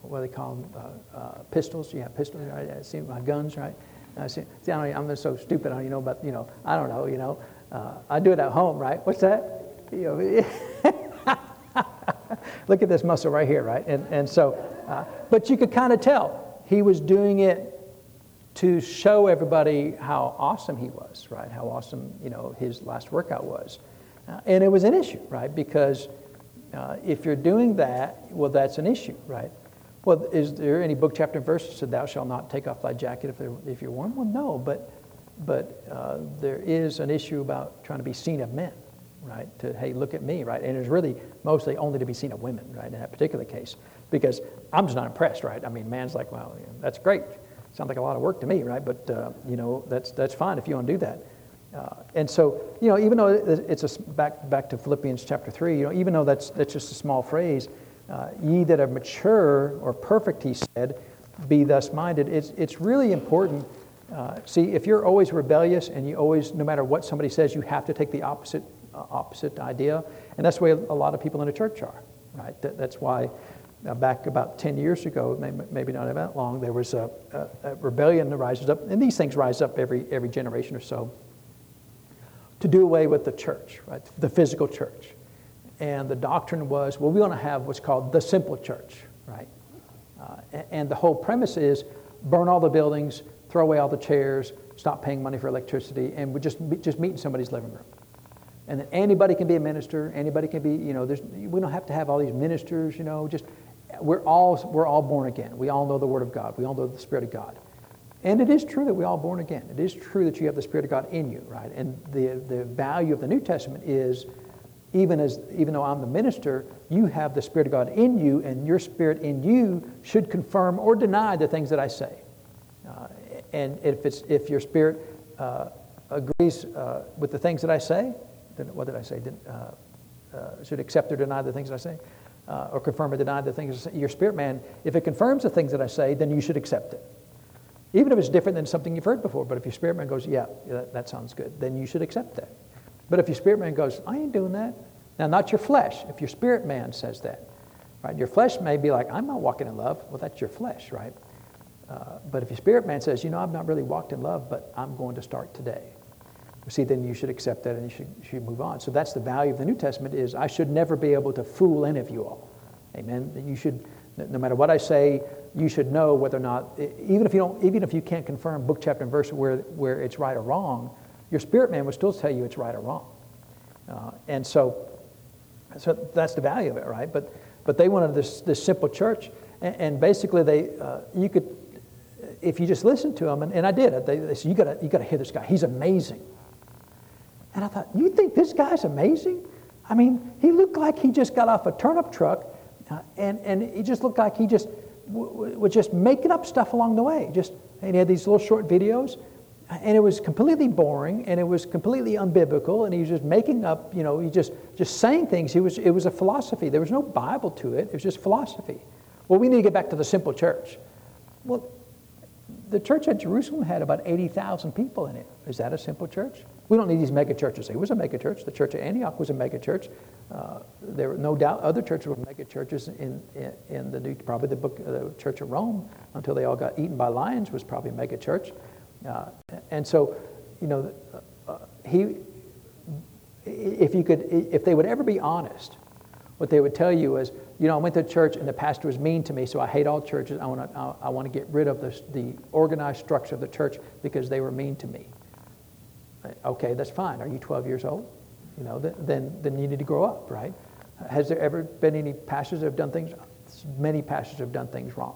what do they call them? Uh, uh, pistols. Yeah, pistols. Right? I see my guns, right? I see, see I am just so stupid. I don't you know about, you know, I don't know, you know. Uh, I do it at home, right? What's that? You know, (laughs) look at this muscle right here, right? And, and so, uh, but you could kind of tell he was doing it to show everybody how awesome he was, right? How awesome, you know, his last workout was. Uh, and it was an issue, right? Because uh, if you're doing that, well, that's an issue, right? Well, is there any book, chapter, and verse that said, Thou shalt not take off thy jacket if, if you're warm? Well, no, but, but uh, there is an issue about trying to be seen of men, right? To, hey, look at me, right? And it's really mostly only to be seen of women, right, in that particular case. Because I'm just not impressed, right? I mean, man's like, well, that's great. Sounds like a lot of work to me, right? But, uh, you know, that's, that's fine if you want to do that. Uh, and so, you know, even though it's a, back, back to Philippians chapter 3, you know, even though that's, that's just a small phrase, uh, ye that are mature or perfect, he said, be thus minded. It's, it's really important. Uh, see, if you're always rebellious and you always, no matter what somebody says, you have to take the opposite, uh, opposite idea. And that's the way a lot of people in a church are, right? That, that's why now, back about 10 years ago, maybe not that long, there was a, a, a, rebellion that rises up, and these things rise up every, every generation or so, to do away with the church, right? The physical church. And the doctrine was, well, we want to have what's called the simple church, right? Uh, and the whole premise is burn all the buildings, throw away all the chairs, stop paying money for electricity, and we just, just meet in somebody's living room. And then anybody can be a minister, anybody can be, you know, we don't have to have all these ministers, you know, just, we're all, we're all born again. We all know the Word of God. We all know the Spirit of God. And it is true that we're all born again. It is true that you have the Spirit of God in you, right? And the, the value of the New Testament is even, as, even though I'm the minister, you have the Spirit of God in you, and your Spirit in you should confirm or deny the things that I say. Uh, and if, it's, if your Spirit uh, agrees uh, with the things that I say, then what did I say? Did, uh, uh, should accept or deny the things that I say, uh, or confirm or deny the things. Your spirit man, if it confirms the things that I say, then you should accept it. Even if it's different than something you've heard before, but if your spirit man goes, yeah, that, that sounds good, then you should accept that. But if your spirit man goes, I ain't doing that, now not your flesh, if your spirit man says that, right? Your flesh may be like, I'm not walking in love. Well, that's your flesh, right? Uh, but if your spirit man says, you know, I've not really walked in love, but I'm going to start today, see, then you should accept that and you should, you should move on. So that's the value of the New Testament is I should never be able to fool any of you all. Amen. You should, no matter what I say, you should know whether or not, even if you don't, even if you can't confirm book, chapter, and verse where, where it's right or wrong, your spirit man will still tell you it's right or wrong. Uh, and so, so that's the value of it, right? But, but they wanted this, this simple church, and, and basically they, uh, you could, if you just listen to them, and, and I did, they, they said, you gotta, you gotta hear this guy. He's amazing. And I thought, you think this guy's amazing? I mean, he looked like he just got off a turnip truck, uh, and, and he just looked like he just w- was just making up stuff along the way. Just, and he had these little short videos, and it was completely boring, and it was completely unbiblical, and he was just making up, you know, he just, just saying things. He was, it was a philosophy. There was no Bible to it. It was just philosophy. Well, we need to get back to the simple church. Well, the church at Jerusalem had about 80,000 people in it. Is that a simple church? We don't need these mega churches. It was a mega church. The church of Antioch was a mega church. Uh, there were no doubt other churches were mega churches in, in, in, the new, probably the book, the Church of Rome, until they all got eaten by lions, was probably a mega church. Uh, and so, you know, uh, he, if you could, if they would ever be honest, what they would tell you is, you know, I went to church and the pastor was mean to me, so I hate all churches. I want to, I, I want to get rid of the, the organized structure of the church because they were mean to me. Okay, that's fine. Are you 12 years old? You know, then, then you need to grow up, right? Has there ever been any pastors that have done things? Many pastors have done things wrong.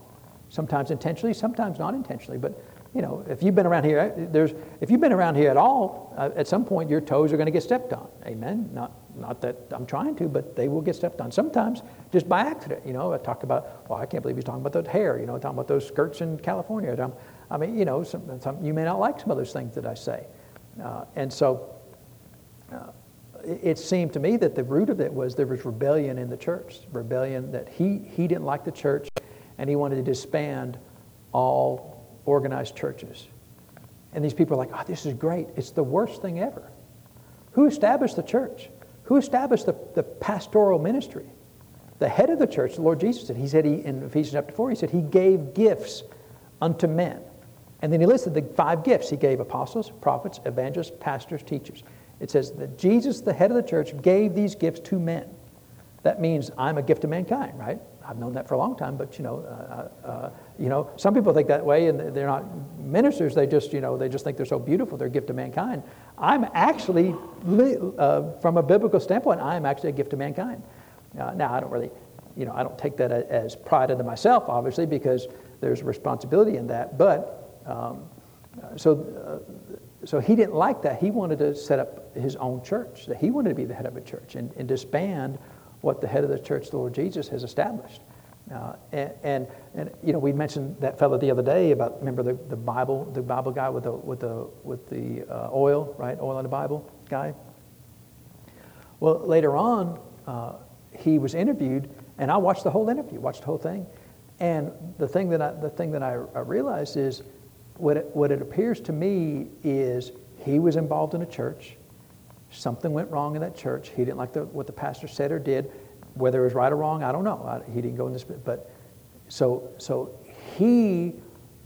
Sometimes intentionally, sometimes not intentionally. But, you know, if you've been around here, there's, if you've been around here at all, uh, at some point your toes are going to get stepped on. Amen? Not, not that I'm trying to, but they will get stepped on. Sometimes just by accident. You know, I talked about, well, I can't believe he's talking about the hair, you know, talking about those skirts in California. I mean, you know, some, some, you may not like some of those things that I say. Uh, and so uh, it, seemed to me that the root of it was there was rebellion in the church, rebellion that he, he didn't like the church and he wanted to disband all organized churches. And these people are like, oh, this is great. It's the worst thing ever. Who established the church? Who established the, the pastoral ministry? The head of the church, the Lord Jesus, said, he said he, in Ephesians chapter 4, he said he gave gifts unto men. And then he listed the five gifts. He gave apostles, prophets, evangelists, pastors, teachers. It says that Jesus, the head of the church, gave these gifts to men. That means I'm a gift to mankind, right? I've known that for a long time, but you know, uh, uh, uh you know, some people think that way, and they're not ministers. They just, you know, they just think they're so beautiful. They're a gift to mankind. I'm actually, uh, from a biblical standpoint, I am actually a gift to mankind. Uh, now, I don't really, you know, I don't take that as pride into myself, obviously, because there's responsibility in that. But um, so, uh, so he didn't like that. He wanted to set up his own church. That he wanted to be the head of a church and, and disband what the head of the church, the Lord Jesus, has established. Uh, and, and, and, you know we mentioned that fellow the other day about remember the, the Bible the Bible guy with the with the with the uh, oil right oil in the Bible guy. Well, later on, uh, he was interviewed, and I watched the whole interview, watched the whole thing, and the thing that I, the thing that I, I realized is what it, what it appears to me is he was involved in a church. Something went wrong in that church. He didn't like the, what the pastor said or did. Whether it was right or wrong, I don't know. I, he didn't go in this, but so so he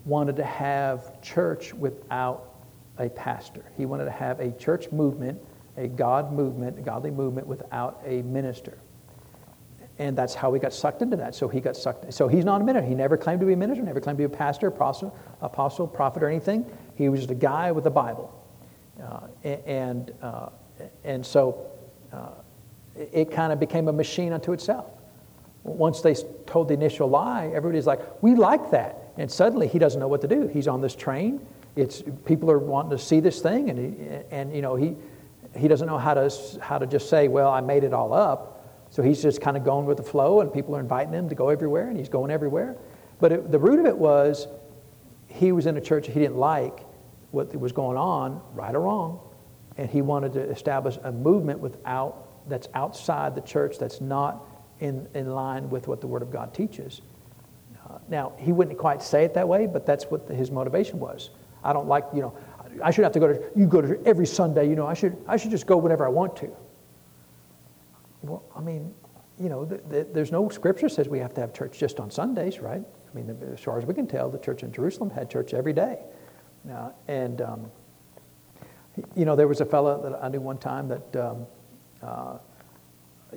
wanted to have church without a pastor. He wanted to have a church movement a God movement, a godly movement without a minister. And that's how he got sucked into that. So he got sucked. So he's not a minister. He never claimed to be a minister, never claimed to be a pastor, apostle, apostle prophet, or anything. He was just a guy with a Bible. Uh, and, uh, and so uh, it kind of became a machine unto itself. Once they told the initial lie, everybody's like, we like that. And suddenly he doesn't know what to do. He's on this train. It's, people are wanting to see this thing, and, he, and you know, he, he doesn't know how to, how to just say, well, I made it all up. So he's just kind of going with the flow, and people are inviting him to go everywhere, and he's going everywhere. But it, the root of it was he was in a church he didn't like what was going on, right or wrong, and he wanted to establish a movement without that's outside the church that's not in, in line with what the Word of God teaches. Uh, now, he wouldn't quite say it that way, but that's what the, his motivation was. I don't like, you know, I should have to go to, you go to every Sunday, you know, I should, I should just go whenever I want to. Well, I mean, you know, the, the, there's no scripture says we have to have church just on Sundays, right? I mean, as far as we can tell, the church in Jerusalem had church every day. Uh, and, um, you know, there was a fellow that I knew one time that, um, uh,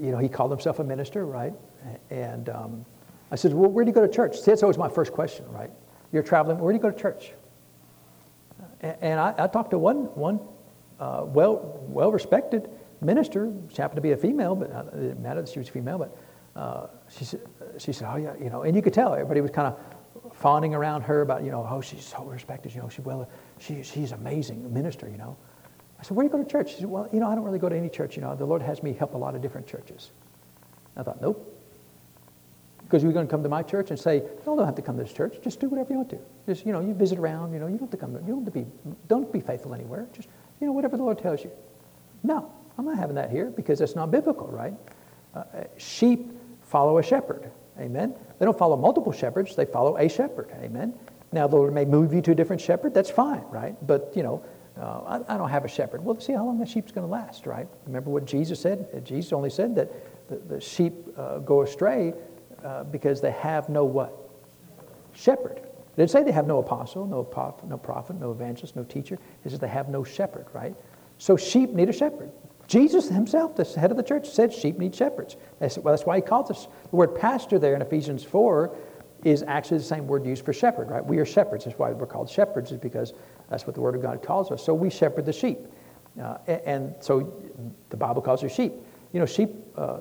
you know, he called himself a minister, right? And um, I said, well, where do you go to church? See, that's always my first question, right? You're traveling, where do you go to church? And, and I, I, talked to one, one uh, well, well-respected minister, she happened to be a female, but uh, it didn't matter that she was female, but uh, she, said, she said, oh yeah, you know, and you could tell everybody was kind of fawning around her about, you know, oh, she's so respected, you know, she, well, she, she's amazing minister, you know. I said, where do you go to church? She said, well, you know, I don't really go to any church. You know, the Lord has me help a lot of different churches. I thought, nope. Because you're going to come to my church and say, no, don't have to come to this church. Just do whatever you want to. Just, you know, you visit around. You know, you don't have to come. You don't have to be, don't be faithful anywhere. Just, you know, whatever the Lord tells you. No, I'm not having that here because that's not biblical, right? Uh, sheep follow a shepherd. Amen. They don't follow multiple shepherds. They follow a shepherd. Amen. Now, the Lord may move you to a different shepherd. That's fine, right? But, you know, uh, I, I, don't have a shepherd. Well, see how long the sheep's going to last, right? Remember what Jesus said? Uh, Jesus only said that the, the sheep uh, go astray uh, because they have no what? Shepherd. It didn't say they have no apostle, no prophet, no prophet, no evangelist, no teacher. It says they have no shepherd, right? So sheep need a shepherd. Jesus himself, the head of the church, said sheep need shepherds. That's, well, that's why he calls us. The word pastor there in Ephesians 4 is actually the same word used for shepherd, right? We are shepherds. That's why we're called shepherds, is because that's what the Word of God calls us. So we shepherd the sheep. Uh, and, and, so the Bible calls us sheep. You know, sheep uh,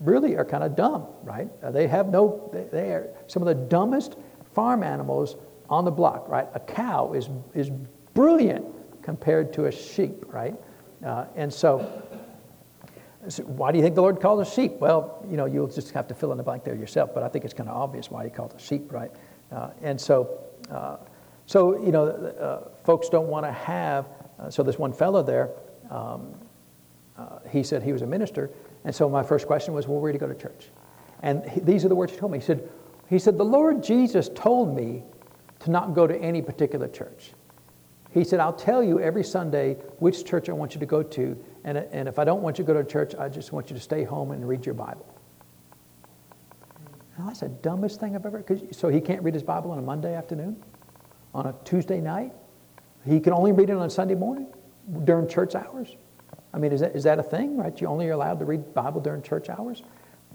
really are kind of dumb, right? Uh, they have no, they, they, are some of the dumbest farm animals on the block, right? A cow is, is brilliant compared to a sheep, right? Uh, and so, so, why do you think the Lord called us sheep? Well, you know, you'll just have to fill in the blank there yourself, but I think it's kind of obvious why he called us sheep, right? Uh, and so, uh, so you know, uh, folks don't want to have. Uh, so this one fellow there, um, uh, he said he was a minister, and so my first question was, well, where do you go to church? And he, these are the words he told me. He said, he said, the Lord Jesus told me to not go to any particular church. He said, I'll tell you every Sunday which church I want you to go to. And, and if I don't want you to go to church, I just want you to stay home and read your Bible. Now, that's the dumbest thing I've ever. So he can't read his Bible on a Monday afternoon, on a Tuesday night. He can only read it on Sunday morning during church hours. I mean, is that, is that a thing, right? You only are allowed to read Bible during church hours?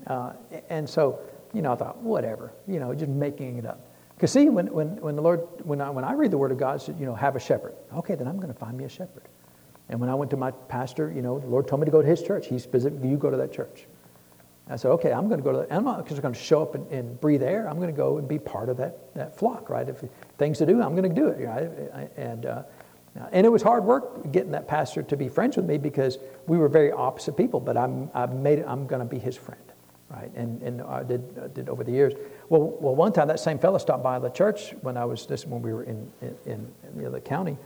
Uh, and so, you know, I thought, whatever, you know, just making it up. Because see, when, when, when the Lord, when I, when I read the Word of God, said, you know, have a shepherd. Okay, then I'm going to find me a shepherd. And when I went to my pastor, you know, the Lord told me to go to his church. He's specific, you go to that church. I said, okay, I'm going to go to that. And I'm not just going to show up and, and, breathe air. I'm going to go and be part of that, that flock, right? If things to do, I'm going to do it, right? And, uh, and it was hard work getting that pastor to be friends with me because we were very opposite people, but I'm, I made it, I'm going to be his friend right? And, and I did, did over the years. Well, well, one time that same fellow stopped by the church when I was this when we were in in, in the other county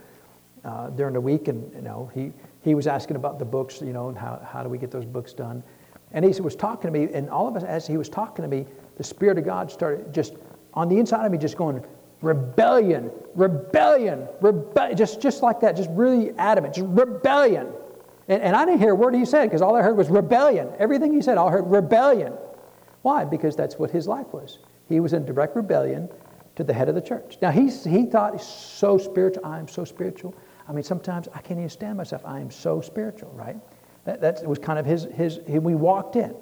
uh, during the week, and you know he he was asking about the books, you know, and how how do we get those books done? And he was talking to me, and all of us as he was talking to me, the Spirit of God started just on the inside of me, just going rebellion, rebellion, rebellion, just just like that, just really adamant, just rebellion. And, and I didn't hear a word he said because all I heard was rebellion. Everything he said, I heard rebellion. Why? Because that's what his life was. He was in direct rebellion to the head of the church. Now, he's, he thought he's so spiritual. I am so spiritual. I mean, sometimes I can't even stand myself. I am so spiritual, right? That, that was kind of his, his, we walked in.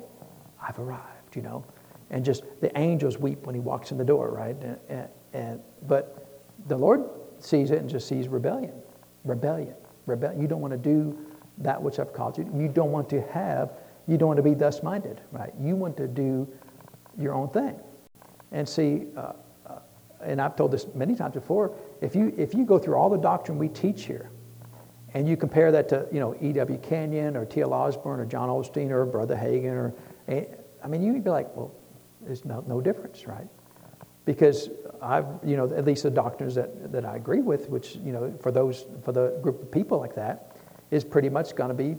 I've arrived, you know. And just the angels weep when he walks in the door, right? And, and, and, but the Lord sees it and just sees rebellion. Rebellion. Rebellion. You don't want to do that which I've called you. You don't want to have, you don't want to be thus minded, right? You want to do your own thing. And see, uh, uh, and I've told this many times before, if you, if you go through all the doctrine we teach here, and you compare that to, you know, E.W. Kenyon or T.L. Osborn or John Osteen or Brother Hagin or, I mean, you'd be like, well, there's no, no difference, right? Because I've, you know, at least the doctrines that, that I agree with, which, you know, for those, for the group of people like that, is pretty much going to be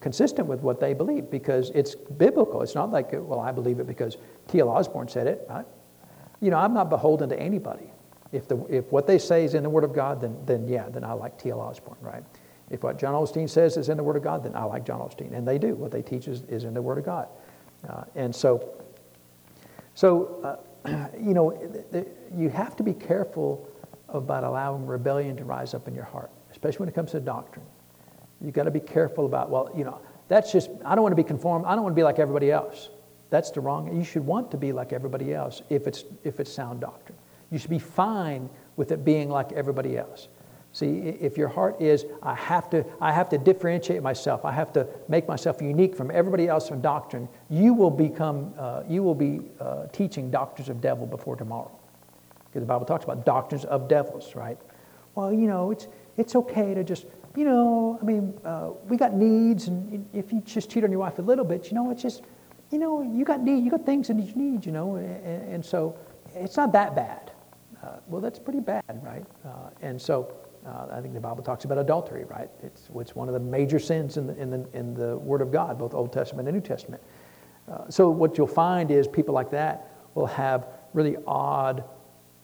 consistent with what they believe because it's biblical. It's not like, well, I believe it because T.L. Osborn said it. You know, I'm not beholden to anybody. If, the, if what they say is in the Word of God, then, then yeah, then I like T.L. Osborn, right? If what John Osteen says is in the Word of God, then I like John Osteen. And they do. What they teach is, is in the Word of God. Uh, and so, so uh, (clears throat) you know, you have to be careful about allowing rebellion to rise up in your heart, especially when it comes to doctrine. You've got to be careful about, well, you know, that's just, I don't want to be conformed. I don't want to be like everybody else. That's the wrong. You should want to be like everybody else if it's, if it's sound doctrine. You should be fine with it being like everybody else. See, if your heart is, I have to, I have to differentiate myself, I have to make myself unique from everybody else in doctrine, you will become, uh, you will be uh, teaching doctrines of devil before tomorrow. Because the Bible talks about doctrines of devils, right? Well, you know, it's, it's okay to just, you know, I mean, uh, we got needs, and if you just cheat on your wife a little bit, you know, it's just, you know, you got need, you got things that you need, you know, and, and so it's not that bad. Uh, well, that's pretty bad, right? Uh, and so, uh, I think the Bible talks about adultery, right? It's, it's one of the major sins in the, in, the, in the Word of God, both Old Testament and New Testament. Uh, so what you'll find is people like that will have really odd,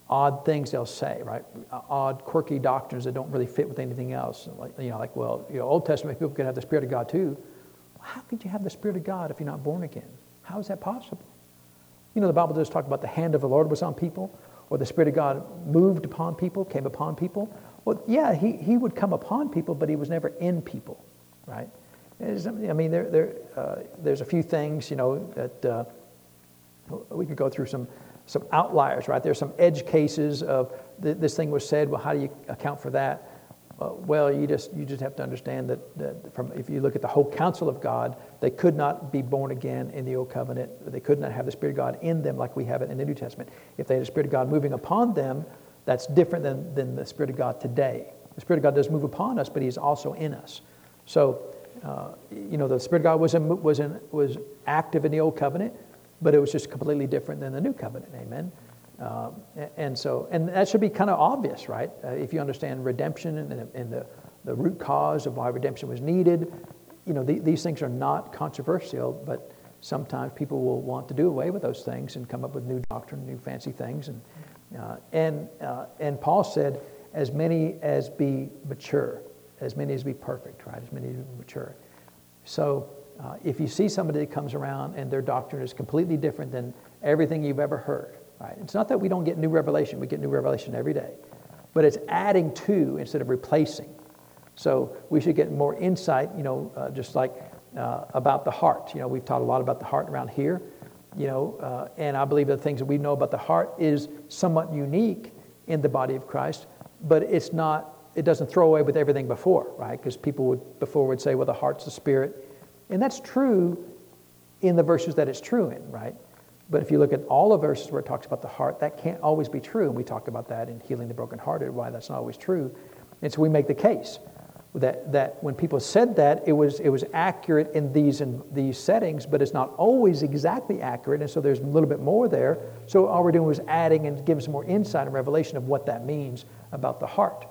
odd things they'll say, right? Odd, quirky doctrines that don't really fit with anything else. Like, you know, like well, you know, Old Testament people can have the Spirit of God too. How could you have the Spirit of God if you're not born again? How is that possible? You know, the Bible does talk about the hand of the Lord was on people, or the Spirit of God moved upon people, came upon people. Well, yeah, he, he would come upon people, but he was never in people, right? I mean, there, there, uh, there's a few things, you know, that uh, we could go through some, some outliers, right? There's some edge cases of th- this thing was said. Well, how do you account for that? Uh, well, you just, you just have to understand that, that from, if you look at the whole counsel of God, they could not be born again in the Old Covenant. They could not have the Spirit of God in them like we have it in the New Testament. If they had the Spirit of God moving upon them, that's different than, than the Spirit of God today. The Spirit of God does move upon us, but He's also in us. So, uh, you know, the Spirit of God was, in, was, in, was active in the Old Covenant, but it was just completely different than the New Covenant. Amen. Uh, and so, and that should be kind of obvious, right? Uh, if you understand redemption and, and, the, the root cause of why redemption was needed, you know, the, these things are not controversial, but sometimes people will want to do away with those things and come up with new doctrine, new fancy things, and uh, and, uh, and Paul said, as many as be mature, as many as be perfect, right? As many as be mature. So uh, if you see somebody that comes around and their doctrine is completely different than everything you've ever heard, right? It's not that we don't get new revelation, we get new revelation every day, but it's adding to instead of replacing. So we should get more insight, you know, uh, just like uh, about the heart. You know, we've taught a lot about the heart around here you know, uh, and I believe the things that we know about the heart is somewhat unique in the body of Christ, but it's not, it doesn't throw away with everything before, right? Because people would before would say, well, the heart's the spirit. And that's true in the verses that it's true in, right? But if you look at all the verses where it talks about the heart, that can't always be true. And we talk about that in Healing the Brokenhearted, why that's not always true. And so we make the case that, that when people said that, it was, it was accurate in these, in these settings, but it's not always exactly accurate, and so there's a little bit more there. So all we're doing was adding and giving some more insight and revelation of what that means about the heart.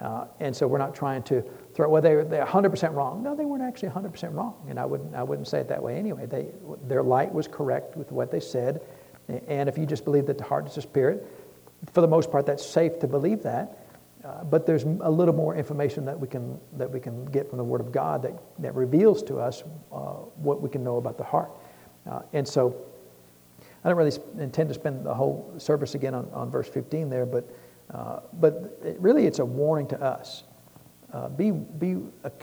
Uh, and so we're not trying to throw, well, they're, they're 100% wrong. No, they weren't actually 100% wrong, and I wouldn't, I wouldn't say it that way anyway. They, their light was correct with what they said, and if you just believe that the heart is a spirit, for the most part, that's safe to believe that. Uh, but there's a little more information that we can, that we can get from the Word of God that, that reveals to us uh, what we can know about the heart. Uh, and so I don't really intend to spend the whole service again on, on verse 15 there, but, uh, but it really it's a warning to us. Uh, be be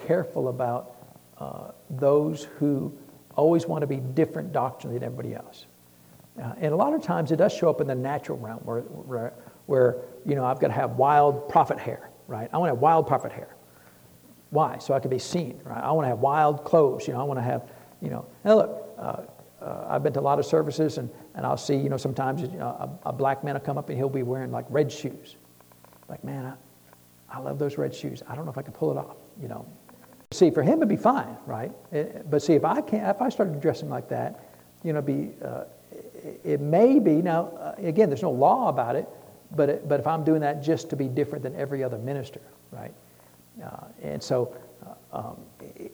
careful about uh, those who always want to be different doctrinally than everybody else. Uh, and a lot of times it does show up in the natural realm where, where, where, you know, I've got to have wild prophet hair, right? I want to have wild prophet hair. Why? So I can be seen, right? I want to have wild clothes, you know, I want to have, you know. Now look, uh, uh, I've been to a lot of services and, and I'll see, you know, sometimes know, a, a, black man will come up and he'll be wearing like red shoes. Like, man, I, I love those red shoes. I don't know if I can pull it off, you know. See, for him it'd be fine, right? It, but see, if I can't, if I started dressing like that, you know, be, uh, it, it, may be, now, uh, again, there's no law about it, but, it, but if I'm doing that just to be different than every other minister, right? Uh, and so uh, um,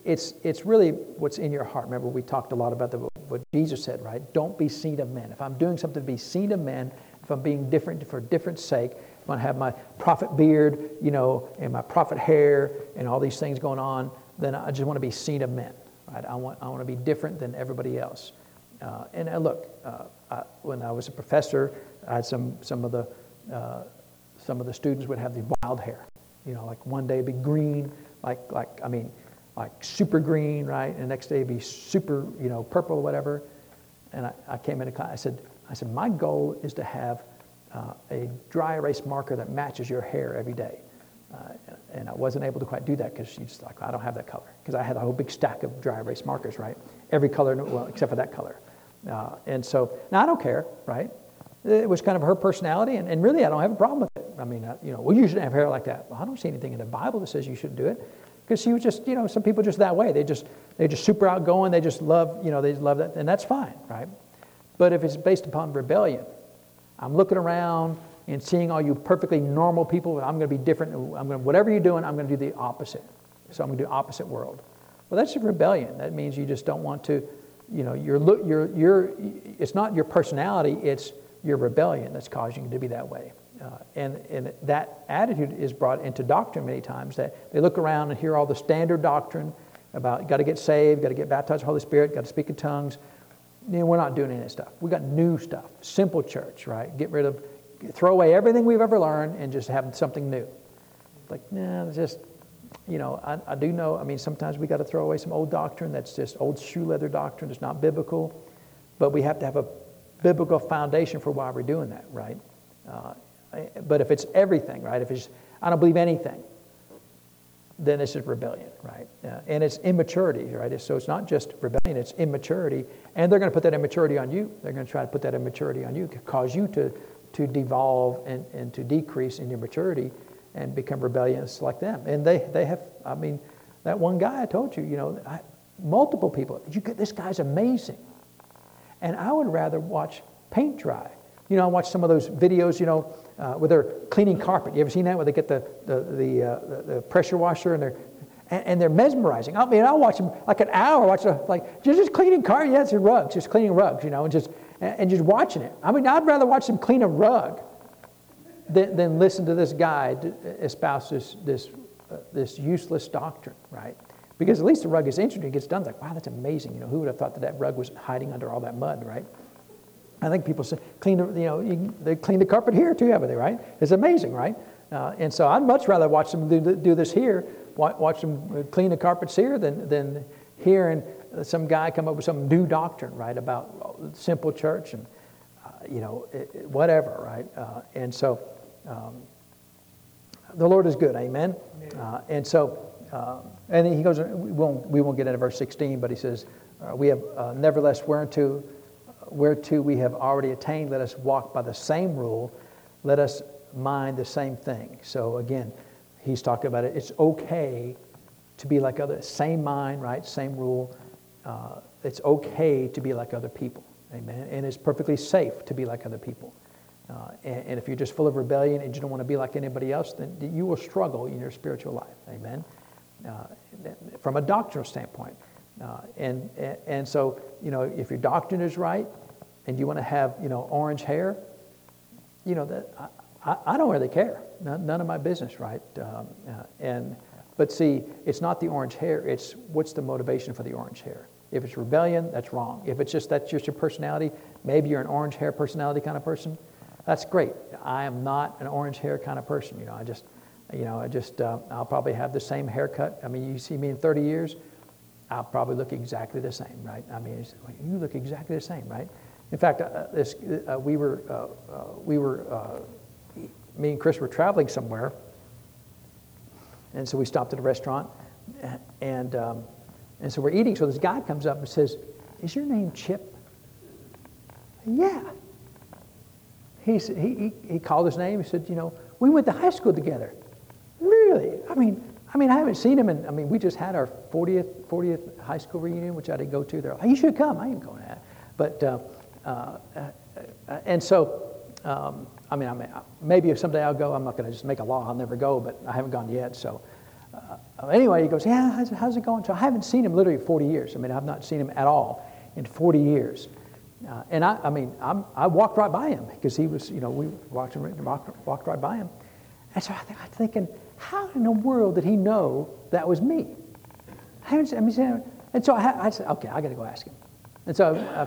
it's, it's really what's in your heart. Remember, we talked a lot about the, what Jesus said, right? Don't be seen of men. If I'm doing something to be seen of men, if I'm being different for different sake, if to have my prophet beard, you know, and my prophet hair and all these things going on, then I just want to be seen of men, right? I want, I want to be different than everybody else. Uh, and uh, look, uh, I, when I was a professor, I had some, some, of the, uh, some of the students would have the wild hair. You know, like one day it'd be green, like, like I mean, like super green, right? And the next day it'd be super, you know, purple or whatever. And I, I came into class, I said, I said, my goal is to have uh, a dry erase marker that matches your hair every day. Uh, and I wasn't able to quite do that because she's like, I don't have that color. Because I had a whole big stack of dry erase markers, right? Every color, well, except for that color. Uh, and so, now I don't care, right? It was kind of her personality, and, and really I don't have a problem with it. I mean, uh, you know, well, you shouldn't have hair like that. Well, I don't see anything in the Bible that says you shouldn't do it. Because she was just, you know, some people just that way. They just, they're just super outgoing. They just love, you know, they love that, and that's fine, right? But if it's based upon rebellion, I'm looking around and seeing all you perfectly normal people, I'm going to be different. I'm going to, whatever you're doing, I'm going to do the opposite. So I'm going to do opposite world. Well, that's a rebellion. That means you just don't want to, you know, you're, you're, you're, it's not your personality, it's your rebellion that's causing you to be that way. Uh, and, and that attitude is brought into doctrine many times that they look around and hear all the standard doctrine about got to get saved, got to get baptized with the Holy Spirit, got to speak in tongues. We're not doing any stuff. We got new stuff. Simple church, right? Get rid of, throw away everything we've ever learned and just have something new. Like, nah, it's just, you know, I, I do know, I mean, sometimes we got to throw away some old doctrine that's just old shoe leather doctrine. It's not biblical. But we have to have a biblical foundation for why we're doing that, right? Uh, but if it's everything, right? If it's, I don't believe anything, then this is rebellion, right? Uh, and it's immaturity, right? So it's not just rebellion, it's immaturity. And they're going to put that immaturity on you. They're going to try to put that immaturity on you, cause you to, to devolve and, and to decrease in your maturity and become rebellious like them. And they, they have, I mean, that one guy I told you, you know, I, multiple people, you get, this guy's amazing. And I would rather watch paint dry. You know, I watch some of those videos, you know, uh, where they're cleaning carpet. You ever seen that? Where they get the, the, the, uh, the, the pressure washer and they're, and, and, they're mesmerizing. I mean, I'll watch them like an hour, watch a, like, just, just cleaning carpet. Yeah, it's rugs, just cleaning rugs, you know, and just, and, and just watching it. I mean, I'd rather watch them clean a rug than, than listen to this guy espouse this, this, uh, this useless doctrine, right? Because at least the rug is interesting. It gets done. It's like, wow, that's amazing. You know, who would have thought that that rug was hiding under all that mud, right? I think people say, clean, the, you know, you, they clean the carpet here too, haven't they, right? It's amazing, right? Uh, and so I'd much rather watch them do, do this here, watch them clean the carpets here than, than hearing some guy come up with some new doctrine, right, about simple church and, uh, you know, it, it, whatever, right? Uh, and so um, the Lord is good, amen? Uh, and so, um, and he goes, we won't, we won't get into verse 16, but he says, uh, we have uh, nevertheless whereunto whereto we have already attained, let us walk by the same rule. Let us mind the same thing. So again, he's talking about it. It's okay to be like other, same mind, right? Same rule. Uh, it's okay to be like other people. Amen. And it's perfectly safe to be like other people. Uh, and, and, if you're just full of rebellion and you don't want to be like anybody else, then you will struggle in your spiritual life. Amen. Uh, from a doctrinal standpoint. Uh, and, and, and so, you know, if your doctrine is right and you want to have, you know, orange hair, you know, that, I, I don't really care. None, none of my business, right? Um, uh, and, but see, it's not the orange hair, it's what's the motivation for the orange hair. If it's rebellion, that's wrong. If it's just that's just your personality, maybe you're an orange hair personality kind of person, that's great. I am not an orange hair kind of person. You know, I just, you know, I just, uh, I'll probably have the same haircut. I mean, you see me in 30 years, I'll probably look exactly the same, right? I mean, you look exactly the same, right? In fact, uh, this, uh, we were, uh, uh we were, uh, me and Chris were traveling somewhere, and so we stopped at a restaurant, and um, and so we're eating. So this guy comes up and says, "Is your name Chip?" Yeah. He, he, he called his name. He said, "You know, we went to high school together." Really? I mean, I mean, I haven't seen him, and I mean, we just had our 40th 40th high school reunion, which I didn't go to. There, like, you should come. I ain't going to that. But uh, uh, uh, and so, um, I mean, I maybe if someday I'll go, I'm not going to just make a law. I'll never go, but I haven't gone yet. So, uh, anyway, he goes, yeah, how's, how's, it going? So I haven't seen him literally 40 years. I mean, I've not seen him at all in 40 years. Uh, and I, I mean, I'm, i walked right by him because he was, you know, we walked, walked, walked right by him. And so I th- I'm thinking, how in the world did he know that was me? I I mean, and so I, I said, okay, I got to go ask him. And so I,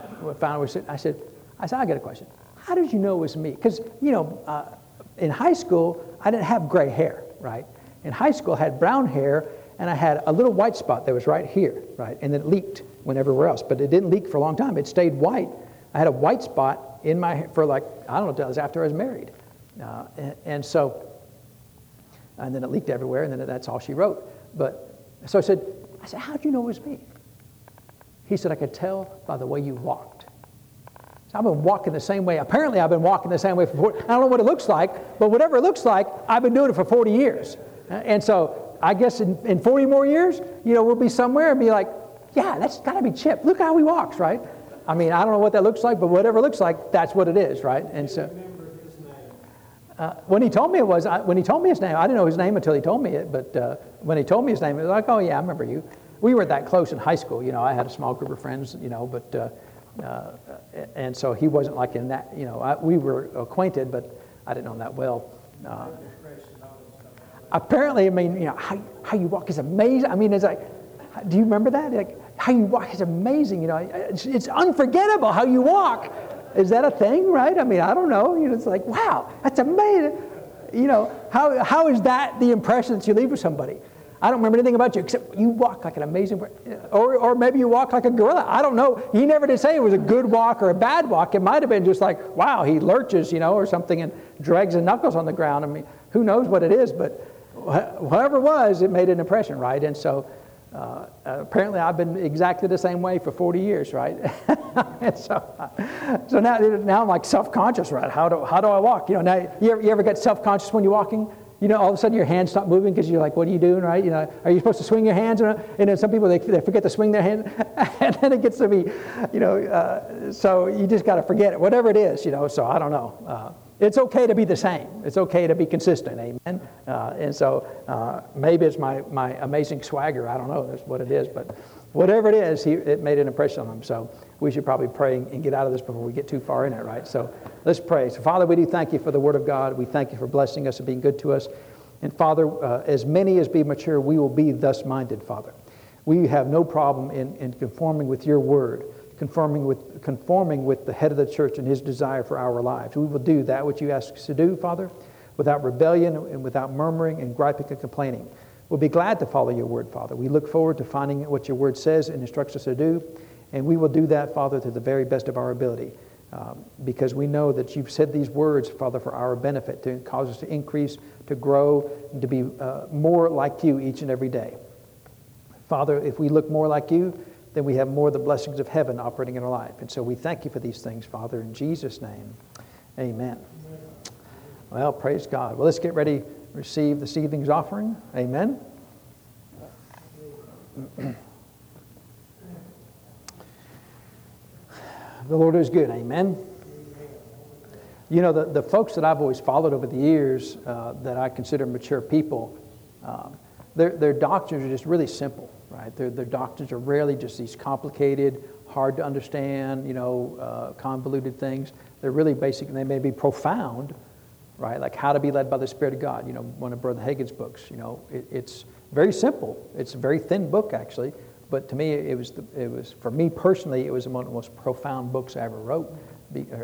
I I said, I said, I got a question. How did you know it was me? Because, you know, uh, in high school, I didn't have gray hair, right? In high school, I had brown hair, and I had a little white spot that was right here, right? And then it leaked when everywhere else, but it didn't leak for a long time. It stayed white. I had a white spot in my hair for like, I don't know, that was after I was married. Uh, and, and, so, and then it leaked everywhere, and then that's all she wrote. But, so I said, I said, how'd you know it was me? He said, I could tell by the way you walked. So I've been walking the same way. Apparently, I've been walking the same way for 40, I don't know what it looks like, but whatever it looks like, I've been doing it for 40 years. And so I guess in, in 40 more years, you know, we'll be somewhere and be like, yeah, that's got to be Chip. Look how he walks, right? I mean, I don't know what that looks like, but whatever it looks like, that's what it is, right? And so. Uh, when he told me it was, I, when he told me his name, I didn't know his name until he told me it. But uh, when he told me his name, it was like, oh yeah, I remember you. We were that close in high school. You know, I had a small group of friends. You know, but uh, uh and so he wasn't like in that. You know, I, we were acquainted, but I didn't know him that well. Uh, apparently, I mean, you know, how, how you walk is amazing. I mean, it's like, do you remember that? Like, how you walk is amazing. You know, it's, it's unforgettable how you walk. Is that a thing, right? I mean, I don't know. You know, it's like, wow, that's amazing. You know, how, how is that the impression that you leave with somebody? I don't remember anything about you except you walk like an amazing, or, or maybe you walk like a gorilla. I don't know. He never did say it was a good walk or a bad walk. It might have been just like, wow, he lurches, you know, or something and drags his knuckles on the ground. I mean, who knows what it is, but whatever it was, it made an impression, right? And so uh, apparently I've been exactly the same way for 40 years, right? (laughs) and so, so now, now I'm like self-conscious, right? How do, how do I walk? You know, now you ever, you ever get self-conscious when you're walking? You know, all of a sudden your hands stop moving because you're like, what are you doing, right? You know, are you supposed to swing your hands? And then some people, they, they forget to swing their hands. (laughs) and then it gets to be, you know, uh, so you just got to forget it, whatever it is, you know, so I don't know. Uh, it's okay to be the same. It's okay to be consistent. Amen. Uh, and so uh, maybe it's my, my amazing swagger. I don't know. That's what it is. But whatever it is, he, it made an impression on him. So we should probably pray and get out of this before we get too far in it, right? So let's pray. So, Father, we do thank you for the word of God. We thank you for blessing us and being good to us. And, Father, uh, as many as be mature, we will be thus minded, Father. We have no problem in, in conforming with your word conforming with, conforming with the head of the church and his desire for our lives. We will do that which you ask us to do, Father, without rebellion and without murmuring and griping and complaining. We'll be glad to follow your word, Father. We look forward to finding what your word says and instructs us to do, and we will do that, Father, to the very best of our ability. Um, because we know that you've said these words, Father, for our benefit, to cause us to increase, to grow, and to be uh, more like you each and every day. Father, if we look more like you, then we have more of the blessings of heaven operating in our life. And so we thank you for these things, Father, in Jesus' name. Amen. Well, praise God. Well, let's get ready to receive this evening's offering. Amen. (clears throat) the Lord is good. Amen. You know, the, the folks that I've always followed over the years uh, that I consider mature people, uh, their, their doctrines are just really simple right? Their, their doctrines are rarely just these complicated, hard to understand, you know, uh, convoluted things. They're really basic and they may be profound, right? Like how to be led by the Spirit of God, you know, one of Brother Hagin's books, you know, it, it's very simple. It's a very thin book, actually. But to me, it was, the, it was for me personally, it was one of the most profound books I ever wrote,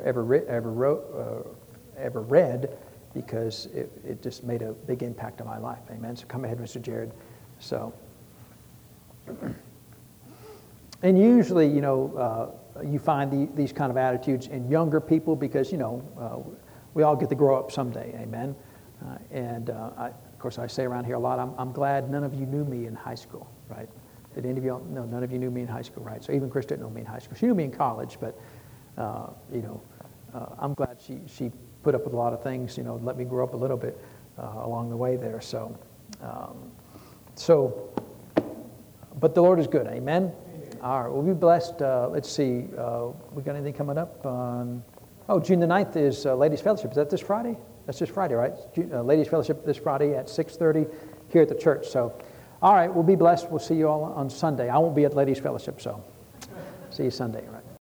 ever, ever, wrote, uh, ever read, because it, it just made a big impact on my life. Amen. So come ahead, Mr. Jared. So. and usually, you know, uh, you find the, these kind of attitudes in younger people because, you know, uh, we all get to grow up someday, amen? Uh, and uh, I, of course, I say around here a lot, I'm, I'm glad none of you knew me in high school, right? Did any of you, no, none of you knew me in high school, right? So even Chris didn't know me in high school. She knew me in college, but, uh, you know, uh, I'm glad she, she put up with a lot of things, you know, let me grow up a little bit along the way there. So, um, so, but the Lord is good, amen? All right, we'll be blessed. Uh, let's see, uh, we got anything coming up? On, oh, June the 9th is uh, Ladies' Fellowship. Is that this Friday? That's this Friday, right? June, uh, Ladies' Fellowship this Friday at 6.30 here at the church. So, all right, we'll be blessed. We'll see you all on Sunday. I won't be at Ladies' Fellowship, so see you Sunday?